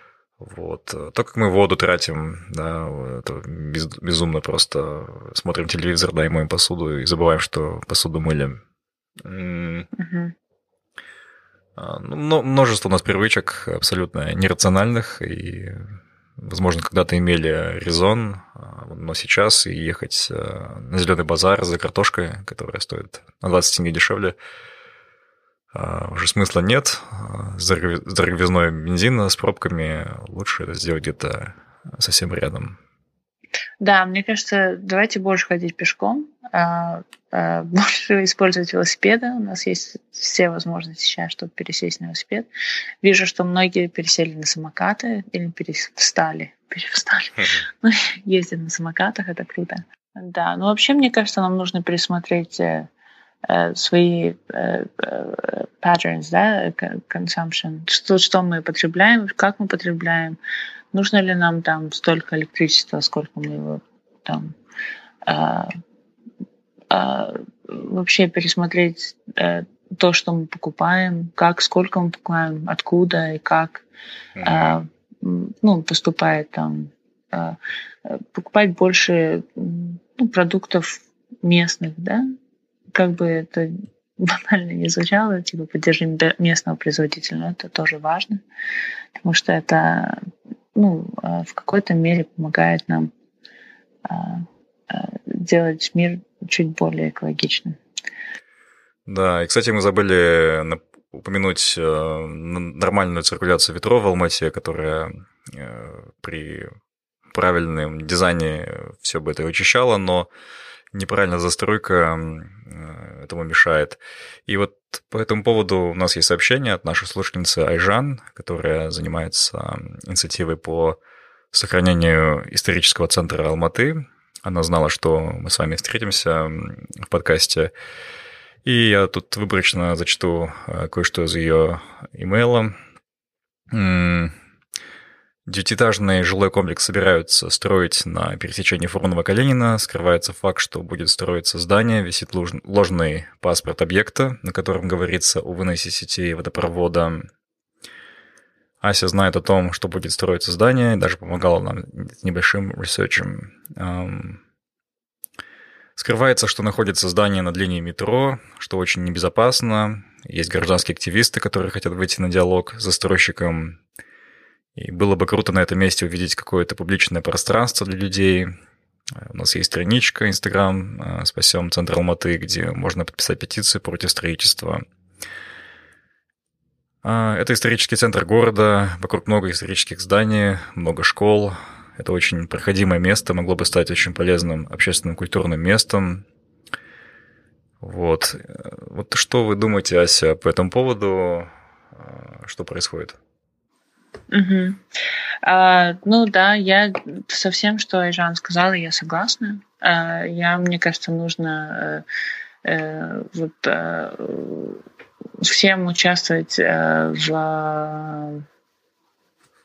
Вот. То, как мы воду тратим, да, это безумно просто. Смотрим телевизор, да, и моем посуду, и забываем, что посуду мыли. Угу. Ну, множество у нас привычек абсолютно нерациональных, и, возможно, когда-то имели резон, а, но сейчас ехать а, на зеленый базар за картошкой, которая стоит на 20 тенге дешевле, уже смысла нет. С дороговизной бензина, с пробками лучше это сделать где-то совсем рядом. Да, мне кажется, давайте больше ходить пешком, больше использовать велосипеды. У нас есть все возможности сейчас, чтобы пересесть на велосипед. Вижу, что многие пересели на самокаты или перестали, перестали, ну, ездят на самокатах, это круто. Да, ну вообще, мне кажется, нам нужно пересмотреть э, э, свои э, patterns, да, consumption, что, что мы потребляем, как мы потребляем, нужно ли нам там столько электричества, сколько мы его там а, вообще пересмотреть а, то, что мы покупаем, как, сколько мы покупаем, откуда и как mm-hmm. а, ну, поступает там, а, покупать больше ну, продуктов местных, да, как бы это банально не звучало, типа поддержим местного производителя, это тоже важно, потому что это ну, а, в какой-то мере помогает нам а, делать мир чуть более экологичным. Да, и, кстати, мы забыли упомянуть э, нормальную циркуляцию ветров в Алмате, которая э, при правильном дизайне все бы это вычищала, но неправильная застройка э, этому мешает. И вот по этому поводу у нас есть сообщение от нашей слушательницы Айжан, которая занимается инициативой по сохранению исторического центра Алматы. Она знала, что мы с вами встретимся в подкасте. И я тут выборочно зачту э, кое-что из ее имейла. Девятиэтажный жилой комплекс собираются строить на пересечении Фурманова-Калинина. Скрывается факт, что будет строиться здание, висит ложный паспорт объекта, на котором говорится о выносе сетей водопровода. Ася знает о том, что будет строиться здание, даже помогала нам с небольшим ресерчем. Скрывается, что находится здание над линией метро, что очень небезопасно. Есть гражданские активисты, которые хотят выйти на диалог с застройщиком. И было бы круто на этом месте увидеть какое-то публичное пространство для людей. У нас есть страничка Инстаграм э, «Спасем Центр Алматы», где можно подписать петицию против строительства. А, это исторический центр города, вокруг много исторических зданий, много школ. Это очень проходимое место, могло бы стать очень полезным общественным культурным местом. Вот. Вот что вы думаете, Ася, по этому поводу? А, что происходит? Угу. А, ну да, я со всем, что Айжан сказала, я согласна. А, я, мне кажется, нужно э, э, вот, э, всем участвовать э, в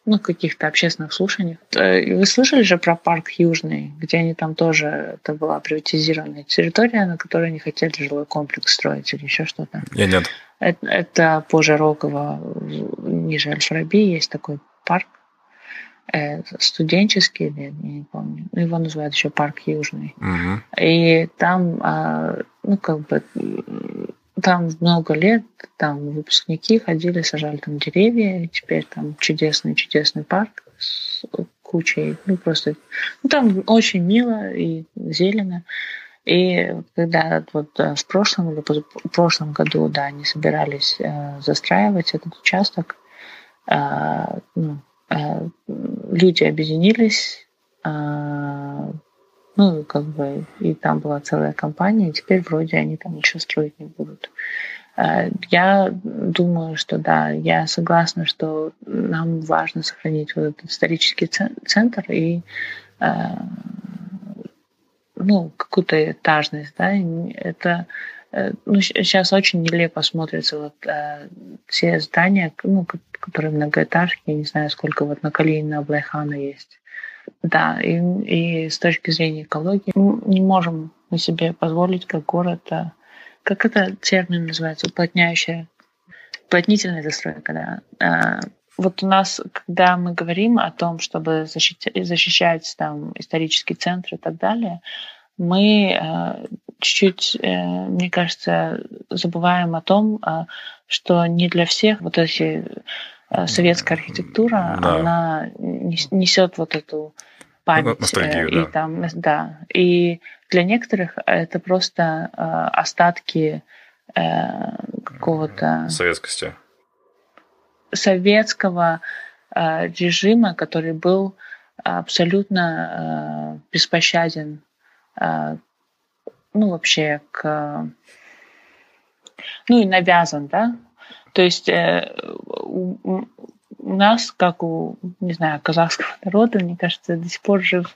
ну, каких-то общественных слушаниях. Э, вы слышали же про парк Южный, где они там тоже, это была приватизированная территория, на которой они хотели жилой комплекс строить или еще что-то? Я нет. Это, это по Жироково, ниже Аль-Фараби, есть такой парк, э, студенческий, я не помню, ну, его называют еще парк Южный. Угу. И там, э, ну, как бы, там много лет, там выпускники ходили, сажали там деревья, и теперь там чудесный-чудесный парк с кучей, ну, просто, ну, там очень мило и зелено. И когда вот э, в прошлом или в прошлом году, да, они собирались э, застраивать этот участок, э, ну, э, люди объединились, э, Ну, как бы, и там была целая компания, и теперь вроде они там ничего строить не будут. Э, я думаю, что да, я согласна, что нам важно сохранить вот этот исторический центр и э, ну, какую-то этажность, да, это э, ну, сейчас очень нелепо смотрятся вот э, все здания, ну, которые многоэтажки, я не знаю, сколько вот на Калинина, Блайхана есть. Да, и, и с точки зрения экологии не можем мы себе позволить как город, а, как это термин называется, уплотняющая, уплотнительная застройка, да. А, вот у нас, когда мы говорим о том, чтобы защищать, защищать там исторический центр и так далее, мы э, чуть-чуть, э, мне кажется, забываем о том, что не для всех вот эти советская архитектура, да. она несет вот эту память. Ностальгию, и да. Там, да. И для некоторых это просто э, остатки э, какого-то... Советскости. Советского э, режима, который был абсолютно э, беспощаден Э, ну, вообще к... Ну, и навязан, да? То есть э, у, у нас, как у, не знаю, казахского народа, мне кажется, до сих пор жив,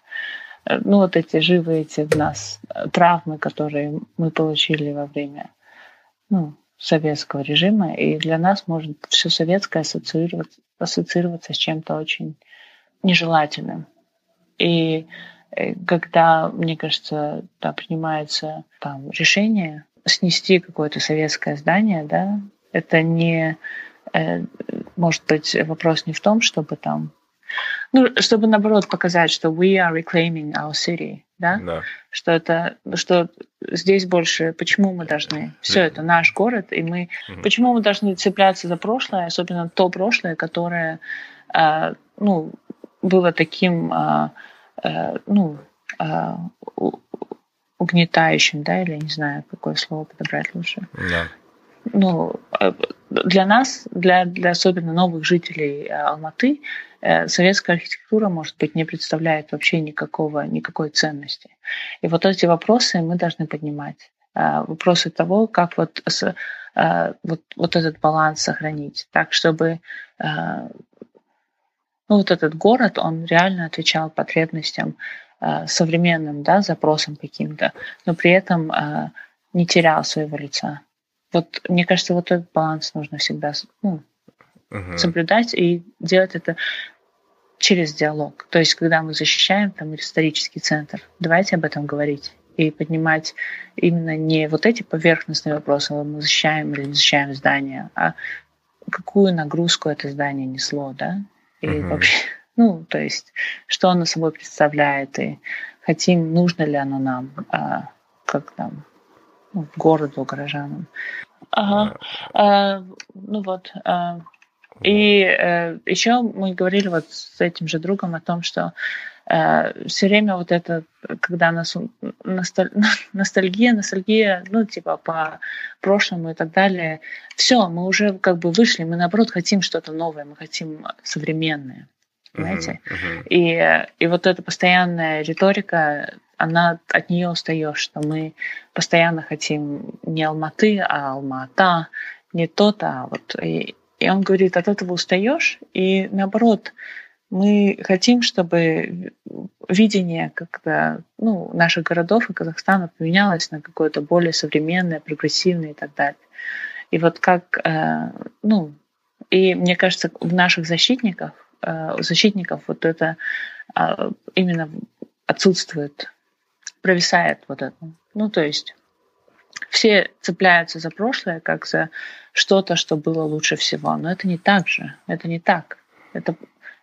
э, ну, вот эти живые эти в нас травмы, которые мы получили во время, ну, советского режима, и для нас может все советское ассоциироваться, ассоциироваться с чем-то очень нежелательным. И Э, когда, мне кажется, да, принимается там, решение снести какое-то советское здание, да, это не э, может быть вопрос не в том, чтобы там ну, чтобы наоборот показать, что we are reclaiming our city, да? да. Что это, что здесь больше, почему мы должны, все это наш город, и мы, mm почему мы должны цепляться за прошлое, особенно то прошлое, которое, э, ну, было таким э, Э, ну, э, угнетающим, да, или не знаю, какое слово подобрать лучше. Да. Ну, э, для нас, для, для особенно новых жителей Алматы, советская архитектура, может быть, не представляет вообще никакого, никакой ценности. И вот эти вопросы мы должны поднимать. Вопросы того, как вот, вот, вот этот баланс сохранить, так, чтобы ну, вот этот город, он реально отвечал потребностям э, современным, да, запросам каким-то, но при этом э, не терял своего лица. Вот, мне кажется, вот этот баланс нужно всегда ну, uh-huh. соблюдать и делать это через диалог. То есть, когда мы защищаем там исторический центр, давайте об этом говорить и поднимать именно не вот эти поверхностные вопросы, мы защищаем или не защищаем здание, а какую нагрузку это здание несло, да, и угу. вообще, ну, то есть, что оно собой представляет, и хотим, нужно ли оно нам, а, как там, городу, горожанам. Ага. А, ну вот. А, и а, э, еще мы говорили вот с этим же другом о том, что э, все время вот это, когда нас носталь, ностальгия, ностальгия, ну, типа по прошлому и так далее, все, мы уже как бы вышли, мы наоборот хотим что-то новое, мы хотим современное. Понимаете? Uh-huh, uh-huh. И, и вот эта постоянная риторика, она от нее устаешь, что мы постоянно хотим не Алматы, а Алмата, не то-то, а вот. И, и он говорит, от этого устаешь, и наоборот, мы хотим, чтобы видение как-то ну, наших городов и Казахстана поменялось на какое-то более современное, прогрессивное и так далее. И вот как, э, ну, и мне кажется, в наших защитниках, э, защитников вот это э, именно отсутствует, провисает вот это. Ну, то есть все цепляются за прошлое, как за что-то, что было лучше всего. Но это не так же. Это не так. Это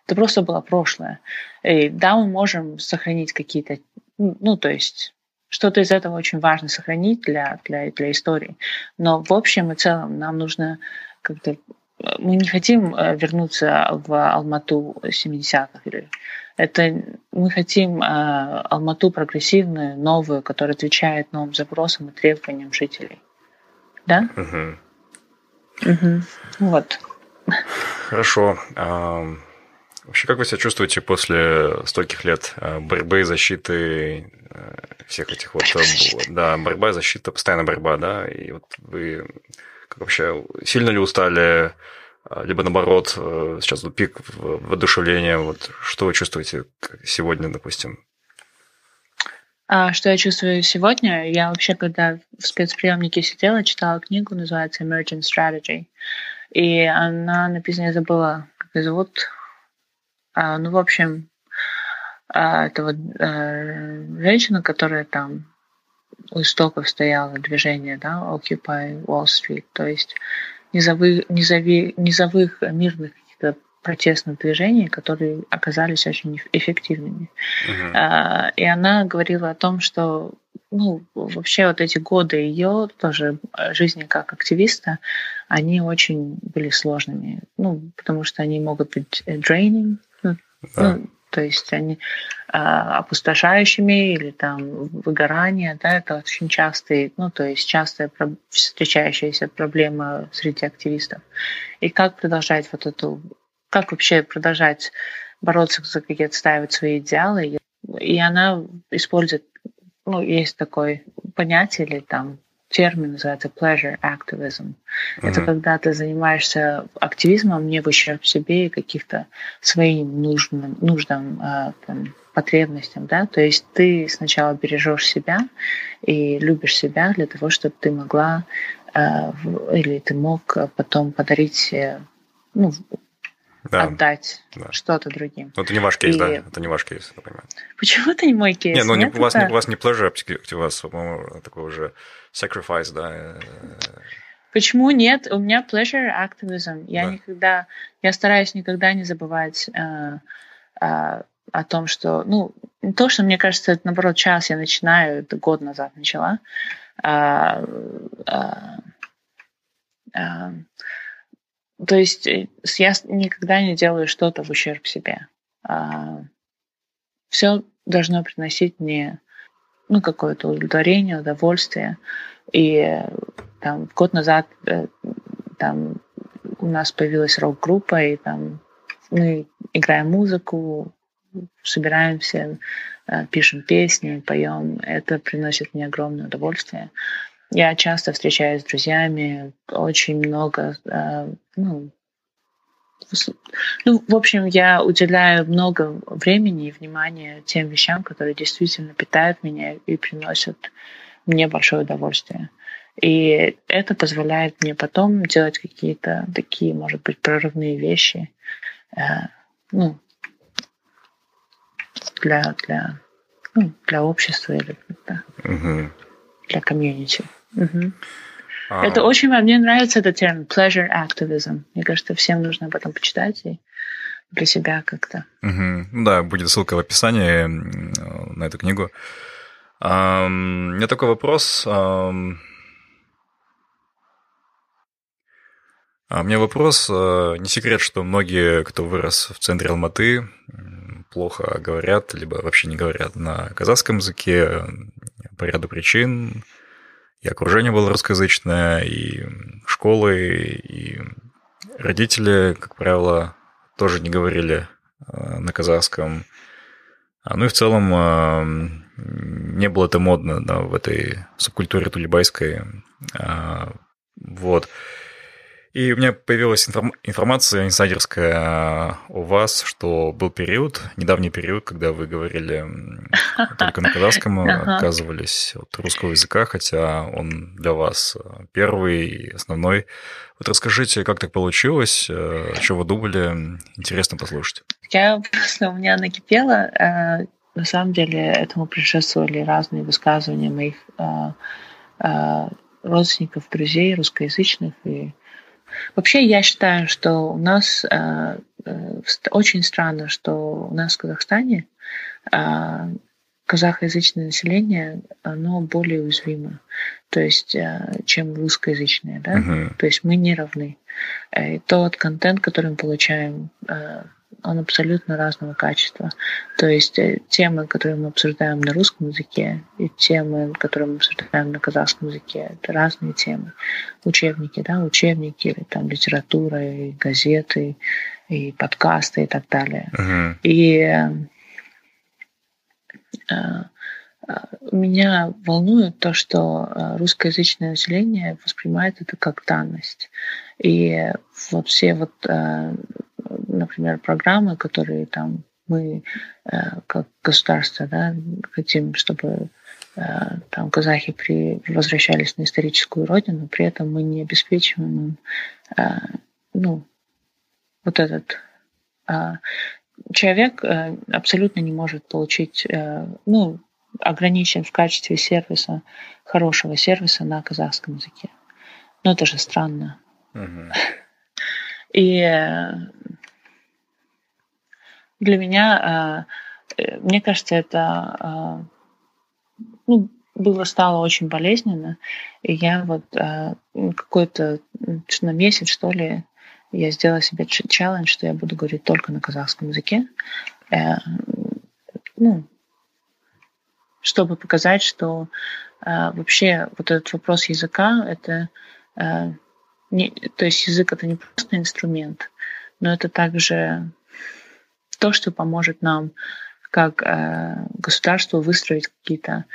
это просто было прошлое. И да, мы можем сохранить какие-то, ну, то есть что-то из этого очень важно сохранить для, для, для истории. Но в общем и целом нам нужно как-то... Мы не хотим э, вернуться в Алмату 70-х. Это мы хотим э, Алмату прогрессивную, новую, которая отвечает новым запросам и требованиям жителей. Да? Угу. Угу. Вот. Хорошо. Вообще, как вы себя чувствуете после стольких лет э, борьбы, защиты э, всех этих вот... Да, борьба, защита, постоянная борьба, да? И вот вы как вообще, сильно ли устали, а, либо наоборот, сейчас пик воодушевления, вот что вы чувствуете сегодня, допустим? А, что я чувствую сегодня? Я вообще, когда в спецприемнике сидела, читала книгу, называется Emergent Strategy. И она написана, я забыла, как ее зовут. А, ну, в общем, а, это вот а, женщина, которая там у истоков стояла движение, да, Occupy Wall Street, то есть низовых, низовых, низовых мирных каких-то протестных движений, которые оказались очень эффективными. Uh-huh. И она говорила о том, что ну, вообще вот эти годы ее тоже э, жизни как активиста, они очень были сложными. Ну, потому что они могут быть draining, ну, да. ну, то есть они э, опустошающими или там выгорание, да, это очень частые, ну, то есть частая встречающаяся проблема среди активистов. И как продолжать вот эту как вообще продолжать бороться за какие-то, отстаивать свои идеалы. И она использует, ну, есть такое понятие или там термин называется pleasure activism. Uh-huh. Это когда ты занимаешься активизмом не в ущерб себе и каких-то своим нужным, нужным э, там, потребностям, да, то есть ты сначала бережешь себя и любишь себя для того, чтобы ты могла э, или ты мог потом подарить ну, да. отдать да. что-то другим. Но это не ваш кейс, и... да? Это не ваш кейс, я понимаю. Почему это не мой кейс? Не, ну не, у, вас, это... не, у вас не pleasure у вас, по-моему, такой уже sacrifice, да? Почему нет? У меня pleasure activism. Я да. никогда, я стараюсь никогда не забывать э, э, о том, что, ну, то, что мне кажется, это наоборот час я начинаю, это год назад начала. Э, э, э, то есть э, я никогда не делаю что-то в ущерб себе. А, все должно приносить мне ну, какое-то удовлетворение, удовольствие. И там год назад э, там у нас появилась рок-группа, и там мы играем музыку, собираемся, э, пишем песни, поем. Это приносит мне огромное удовольствие. Я часто встречаюсь с друзьями, очень много, э, ну, ну, в общем, я уделяю много времени и внимания тем вещам, которые действительно питают меня и приносят мне большое удовольствие. И это позволяет мне потом делать какие-то такие, может быть, прорывные вещи, э, ну, для, для, ну, для общества или да, угу. для комьюнити. Угу. А... Это очень мне нравится этот термин pleasure activism. Мне кажется, всем нужно об этом почитать и для себя как-то. Угу. Да, будет ссылка в описании на эту книгу. Um, у меня такой вопрос. Um, у меня вопрос. Не секрет, что многие, кто вырос в центре Алматы, плохо говорят, либо вообще не говорят на казахском языке по ряду причин и окружение было русскоязычное, и школы, и родители, как правило, тоже не говорили э, на казахском. А, ну и в целом э, не было это модно да, в этой субкультуре тулибайской. А, вот. И у меня появилась информ- информация инсайдерская о вас, что был период, недавний период, когда вы говорили только на казахском, отказывались от русского языка, хотя он для вас первый и основной. Вот расскажите, как так получилось, э, что вы думали, интересно послушать. Я просто у меня накипело. Э, на самом деле этому предшествовали разные высказывания моих э, родственников, друзей русскоязычных и Вообще я считаю, что у нас э, э, очень странно, что у нас в Казахстане э, казахоязычное население, оно более уязвимо, то есть, э, чем русскоязычное, да, uh-huh. то есть мы не равны. Э, и тот контент, который мы получаем он абсолютно разного качества. То есть э, темы, которые мы обсуждаем на русском языке, и темы, которые мы обсуждаем на казахском языке, это разные темы. Учебники, да, учебники, или там литература, и газеты, и подкасты и так далее. Мгм. И э, э, меня волнует то, что русскоязычное население воспринимает это как данность. И вот все вот, э, например, программы, которые там мы э, как государство да, хотим, чтобы э, там казахи при, возвращались на историческую родину, при этом мы не обеспечиваем им э, ну, вот этот э, человек абсолютно не может получить, ну, ограничен в качестве сервиса, хорошего сервиса на казахском языке. Но это же странно. Мгм. И для меня, э, э, мне кажется, это э, ну, было стало очень болезненно. И я вот какой-то на месяц, что ли, я сделала себе челлендж, что я буду говорить только на казахском языке. Ну, чтобы показать, что вообще вот этот вопрос языка это не, то есть язык это не просто инструмент, но это также то, что поможет нам как э, государству выстроить какие-то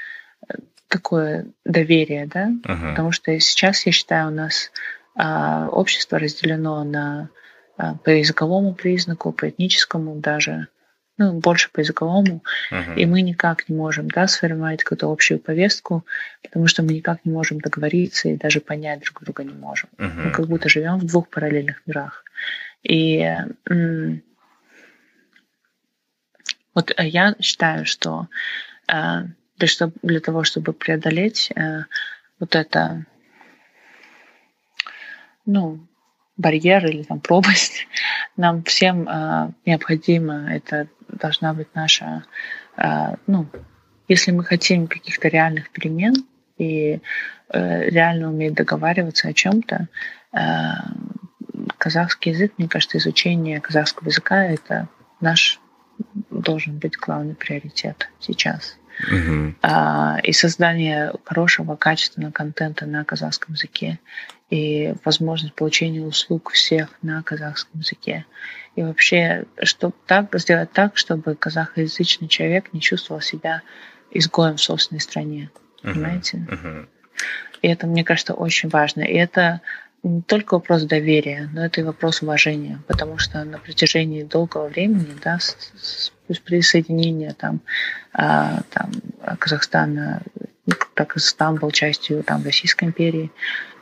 э, такое доверие, да, Мгм. потому что сейчас я считаю у нас а, общество разделено на а, по языковому признаку, по этническому даже, ну больше по языковому, Мгм. и мы никак не можем да, сформировать какую-то общую повестку, потому что мы никак не можем договориться и даже понять друг друга не можем. Мы Мгм. как будто живем в двух параллельных мирах. И м, вот э, я считаю, что э, для, того, чтобы преодолеть э, вот это, ну, барьер или там пропасть, нам всем необходимо, это должна быть наша, ну, если мы хотим каких-то реальных перемен и реально уметь договариваться о чем-то, казахский язык, мне кажется, изучение казахского языка это наш должен быть главный приоритет сейчас. Мгм. А, и создание хорошего, качественного контента на казахском языке, и возможность получения услуг всех на казахском языке. И вообще, чтобы так, сделать так, чтобы казахоязычный человек не чувствовал себя изгоем в собственной стране. Мгм. Понимаете? Мгм. И это, мне кажется, очень важно. И это не только вопрос доверия, но это и вопрос уважения, потому что на протяжении долгого времени, да, с, с присоединения там, а, там Казахстана, когда Казахстан был частью там Российской империи,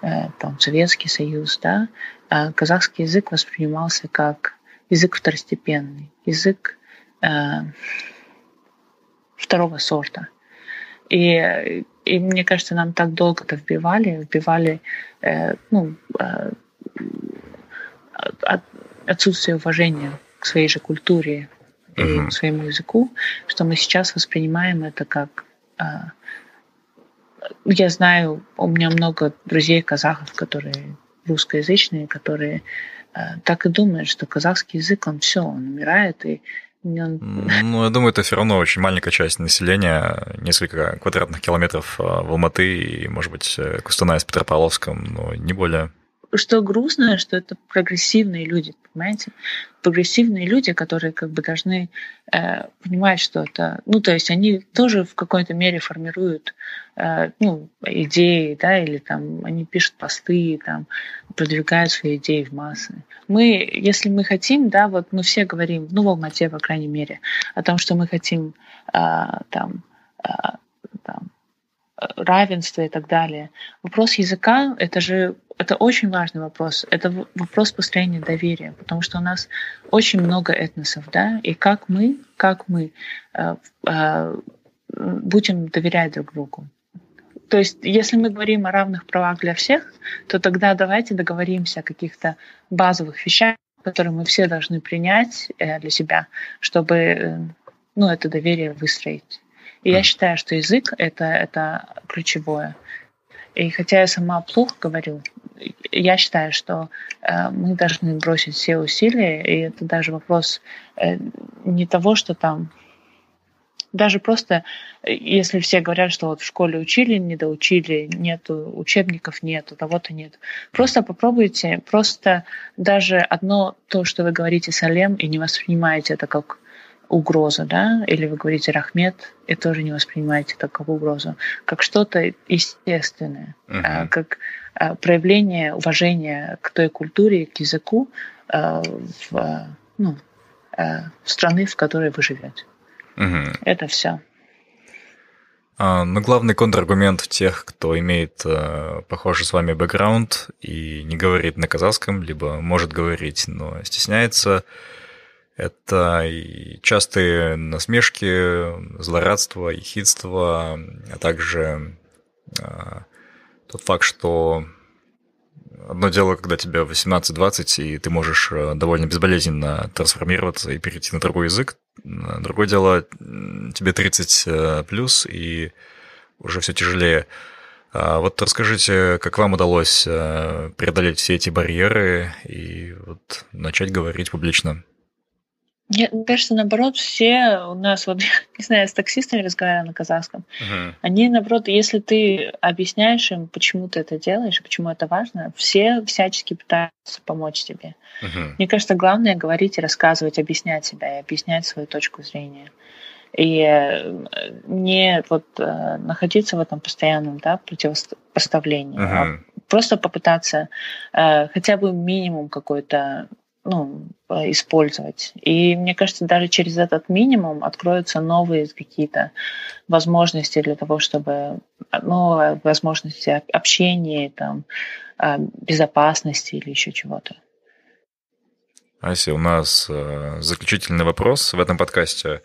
э, там Советский Союз, да, а казахский язык воспринимался как язык второстепенный, язык э, второго сорта. И, и мне кажется, нам так долго это вбивали, вбивали э, ну, э, от- отсутствие уважения к своей же культуре и Мгм. к своему языку, что мы сейчас воспринимаем это как... э, я знаю, у меня много друзей казахов, которые русскоязычные, которые э, так и думают, что казахский язык, он все, он умирает, и Ну, я думаю, это все равно очень маленькая часть населения, несколько квадратных километров э, в Алматы и, может быть, э, Кустаная с Петропавловском, но не более. что грустно, что это прогрессивные люди, понимаете? Прогрессивные люди, которые как бы должны э, понимать, что это... Ну, то есть они тоже в какой-то мере формируют э, ну, идеи, да, или там они пишут посты, там, продвигают свои идеи в массы. Мы, если мы хотим, да, вот мы все говорим, ну, в Алмате, по крайней мере, о том, что мы хотим э, там, э, там, равенства и так далее. Вопрос языка это же это очень важный вопрос. Это вопрос построения доверия, потому что у нас очень много этносов, да, и как мы, как мы э, э, будем доверять друг другу. То есть, если мы говорим о равных правах для всех, то тогда давайте договоримся о каких-то базовых вещах, которые мы все должны принять э, для себя, чтобы э, ну, это доверие выстроить. И я считаю, что язык это, это ключевое. И хотя я сама плохо говорю, я считаю, что э, мы должны бросить все усилия, и это даже вопрос э, не того, что там даже просто, если все говорят, что вот в школе учили, не доучили, нету учебников, нету, того-то нет. Просто попробуйте, просто даже одно то, что вы говорите салем и не воспринимаете это как угроза, да, или вы говорите рахмет и тоже не воспринимаете это как угрозу, как что-то естественное, uh-huh. как а, проявление уважения к той культуре, к языку а, в, ну, страны, в которой вы живете. Угу. Это все. А, но главный контраргумент тех, кто имеет э, похожий с вами бэкграунд и не говорит на казахском, либо может говорить, но стесняется, это частые насмешки, злорадство, ехидство, а также э, тот факт, что одно дело, когда тебе 18-20, и ты можешь э, довольно безболезненно трансформироваться и перейти на другой язык, Другое дело, тебе 30 э, плюс, и уже все тяжелее. А вот расскажите, как вам удалось э, преодолеть все эти барьеры и вот начать говорить публично? Мне кажется, наоборот, все у нас, вот, не знаю, с таксистами разговариваю на казахском, uh-huh. они, наоборот, если ты объясняешь им, почему ты это делаешь, почему это важно, все всячески пытаются помочь тебе. Uh-huh. Мне кажется, главное говорить и рассказывать, объяснять себя и объяснять свою точку зрения. И э, не вот э, находиться в этом постоянном да, противопоставлении, uh-huh. а просто попытаться э, хотя бы минимум какой-то ну, э, использовать. И мне кажется, даже через этот минимум откроются новые какие-то возможности для того, чтобы новые возможности общения, там, а, безопасности или еще чего-то. Ася, у нас э, заключительный вопрос в этом подкасте.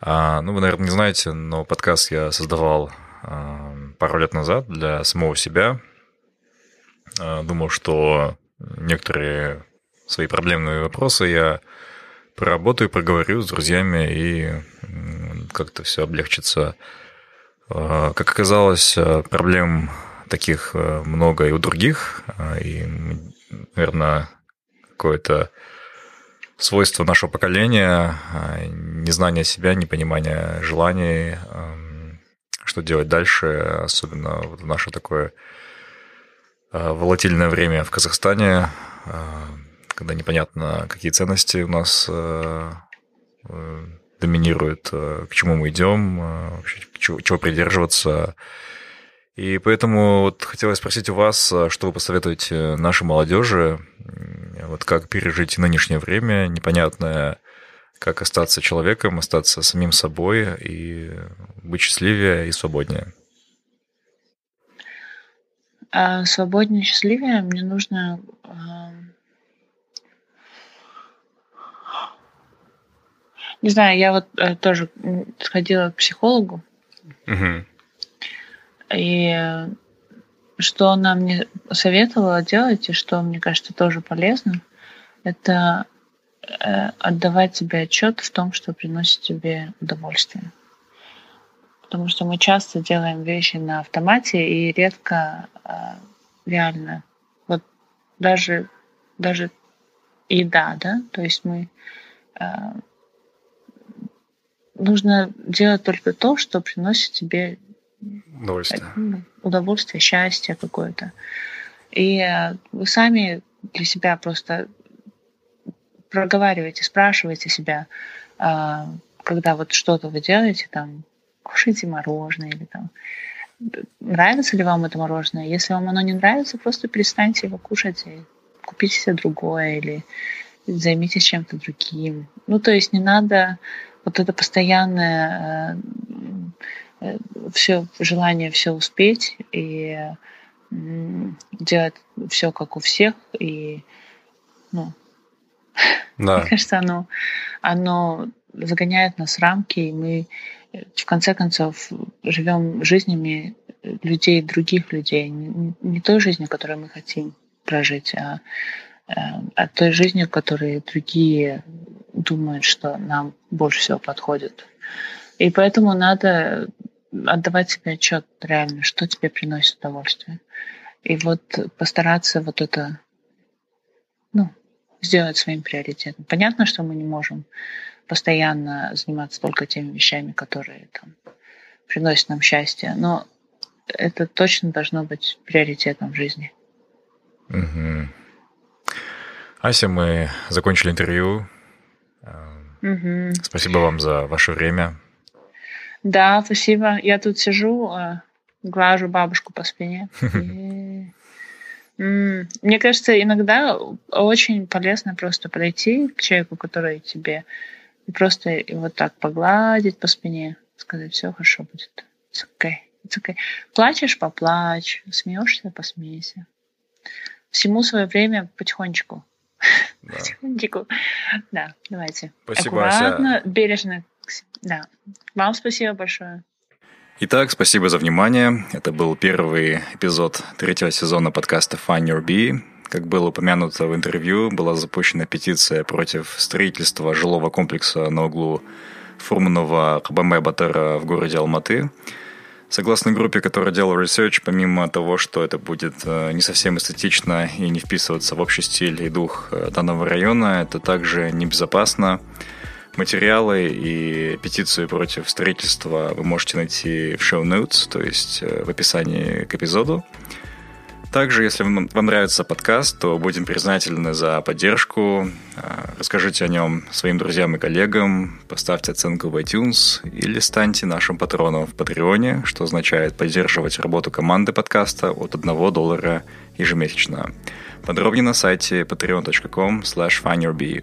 А, ну, вы, наверное, не знаете, но подкаст я создавал а, пару лет назад для самого себя. Думал, что некоторые свои проблемные вопросы я проработаю, проговорю с друзьями, и как-то все облегчится. А, как оказалось, а, проблем таких а, много и у других, и, наверное, какое-то свойство нашего поколения, незнание себя, непонимание желаний, что делать дальше, особенно в наше такое волатильное время в Казахстане, когда непонятно, какие ценности у нас э, э, доминируют, э, к чему мы идем, чего, чего придерживаться. И поэтому вот хотелось спросить у вас, что вы посоветуете нашей молодежи, вот как пережить нынешнее время, непонятное, как остаться человеком, остаться самим собой и быть счастливее и свободнее. А свободнее, счастливее мне нужно Не знаю, я вот э, тоже сходила к психологу. Угу. И что она мне советовала делать, и что мне кажется тоже полезно, это э, отдавать себе отчет в том, что приносит тебе удовольствие. Потому что мы часто делаем вещи на автомате и редко э, реально. Вот даже, даже еда, да, то есть мы э, нужно делать только то, что приносит тебе удовольствие, ну, удовольствие счастье какое-то. И э, вы сами для себя просто проговариваете, спрашиваете себя, а, когда вот что-то вы делаете, там, кушайте мороженое или там, нравится ли вам это мороженое. Если вам оно не нравится, просто перестаньте его кушать и купите себе другое или займитесь чем-то другим. Ну, то есть не надо вот это постоянное э, э, все желание все успеть и делать все как у всех и ну да. мне кажется оно оно загоняет нас в рамки и мы в конце концов живем жизнями людей других людей не, не той жизнью которую мы хотим прожить а, э, а той жизнью которой другие думают, что нам больше всего подходит. И поэтому надо отдавать себе отчет реально, что тебе приносит удовольствие. И вот постараться вот это ну, сделать своим приоритетом. Понятно, что мы не можем постоянно заниматься только теми вещами, которые там приносят нам счастье. Но это точно должно быть приоритетом в жизни. Угу. Ася, мы закончили интервью. Угу. Спасибо вам за ваше время. Да, спасибо. Я тут сижу, а, глажу бабушку по спине. Мне кажется, иногда очень полезно просто подойти к человеку, который тебе, и просто вот так погладить по спине, сказать, все хорошо будет. It's okay. It's okay. Плачешь, поплачь, смеешься, посмейся. Всему свое время потихонечку. Да. Потихонечку. Да, давайте. Спасибо, Аккуратно, Ася. бережно. Да. Вам спасибо большое. Итак, спасибо за внимание. Это был первый эпизод третьего сезона подкаста Find Your Bee. Как было упомянуто в интервью, была запущена петиция против строительства жилого комплекса на углу Фурманова Кабанбай батыра в городе Алматы. Согласно группе, которая делала research, помимо того, что это будет э, не совсем эстетично и не вписываться в общий стиль и дух э, данного района, это также небезопасно. Материалы и петицию против строительства вы можете найти в show notes, то есть э, в описании к эпизоду. Также, если вам нравится подкаст, то будем признательны за поддержку. А, расскажите о нем своим друзьям и коллегам, поставьте оценку в iTunes или станьте нашим патроном в Патреоне, что означает поддерживать работу команды подкаста от 1 доллара ежемесячно. Подробнее на сайте patreon.com slash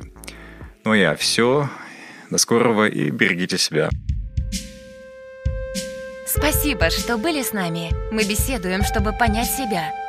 Ну я все. До скорого и берегите себя. Спасибо, что были с нами. Мы беседуем, чтобы понять себя –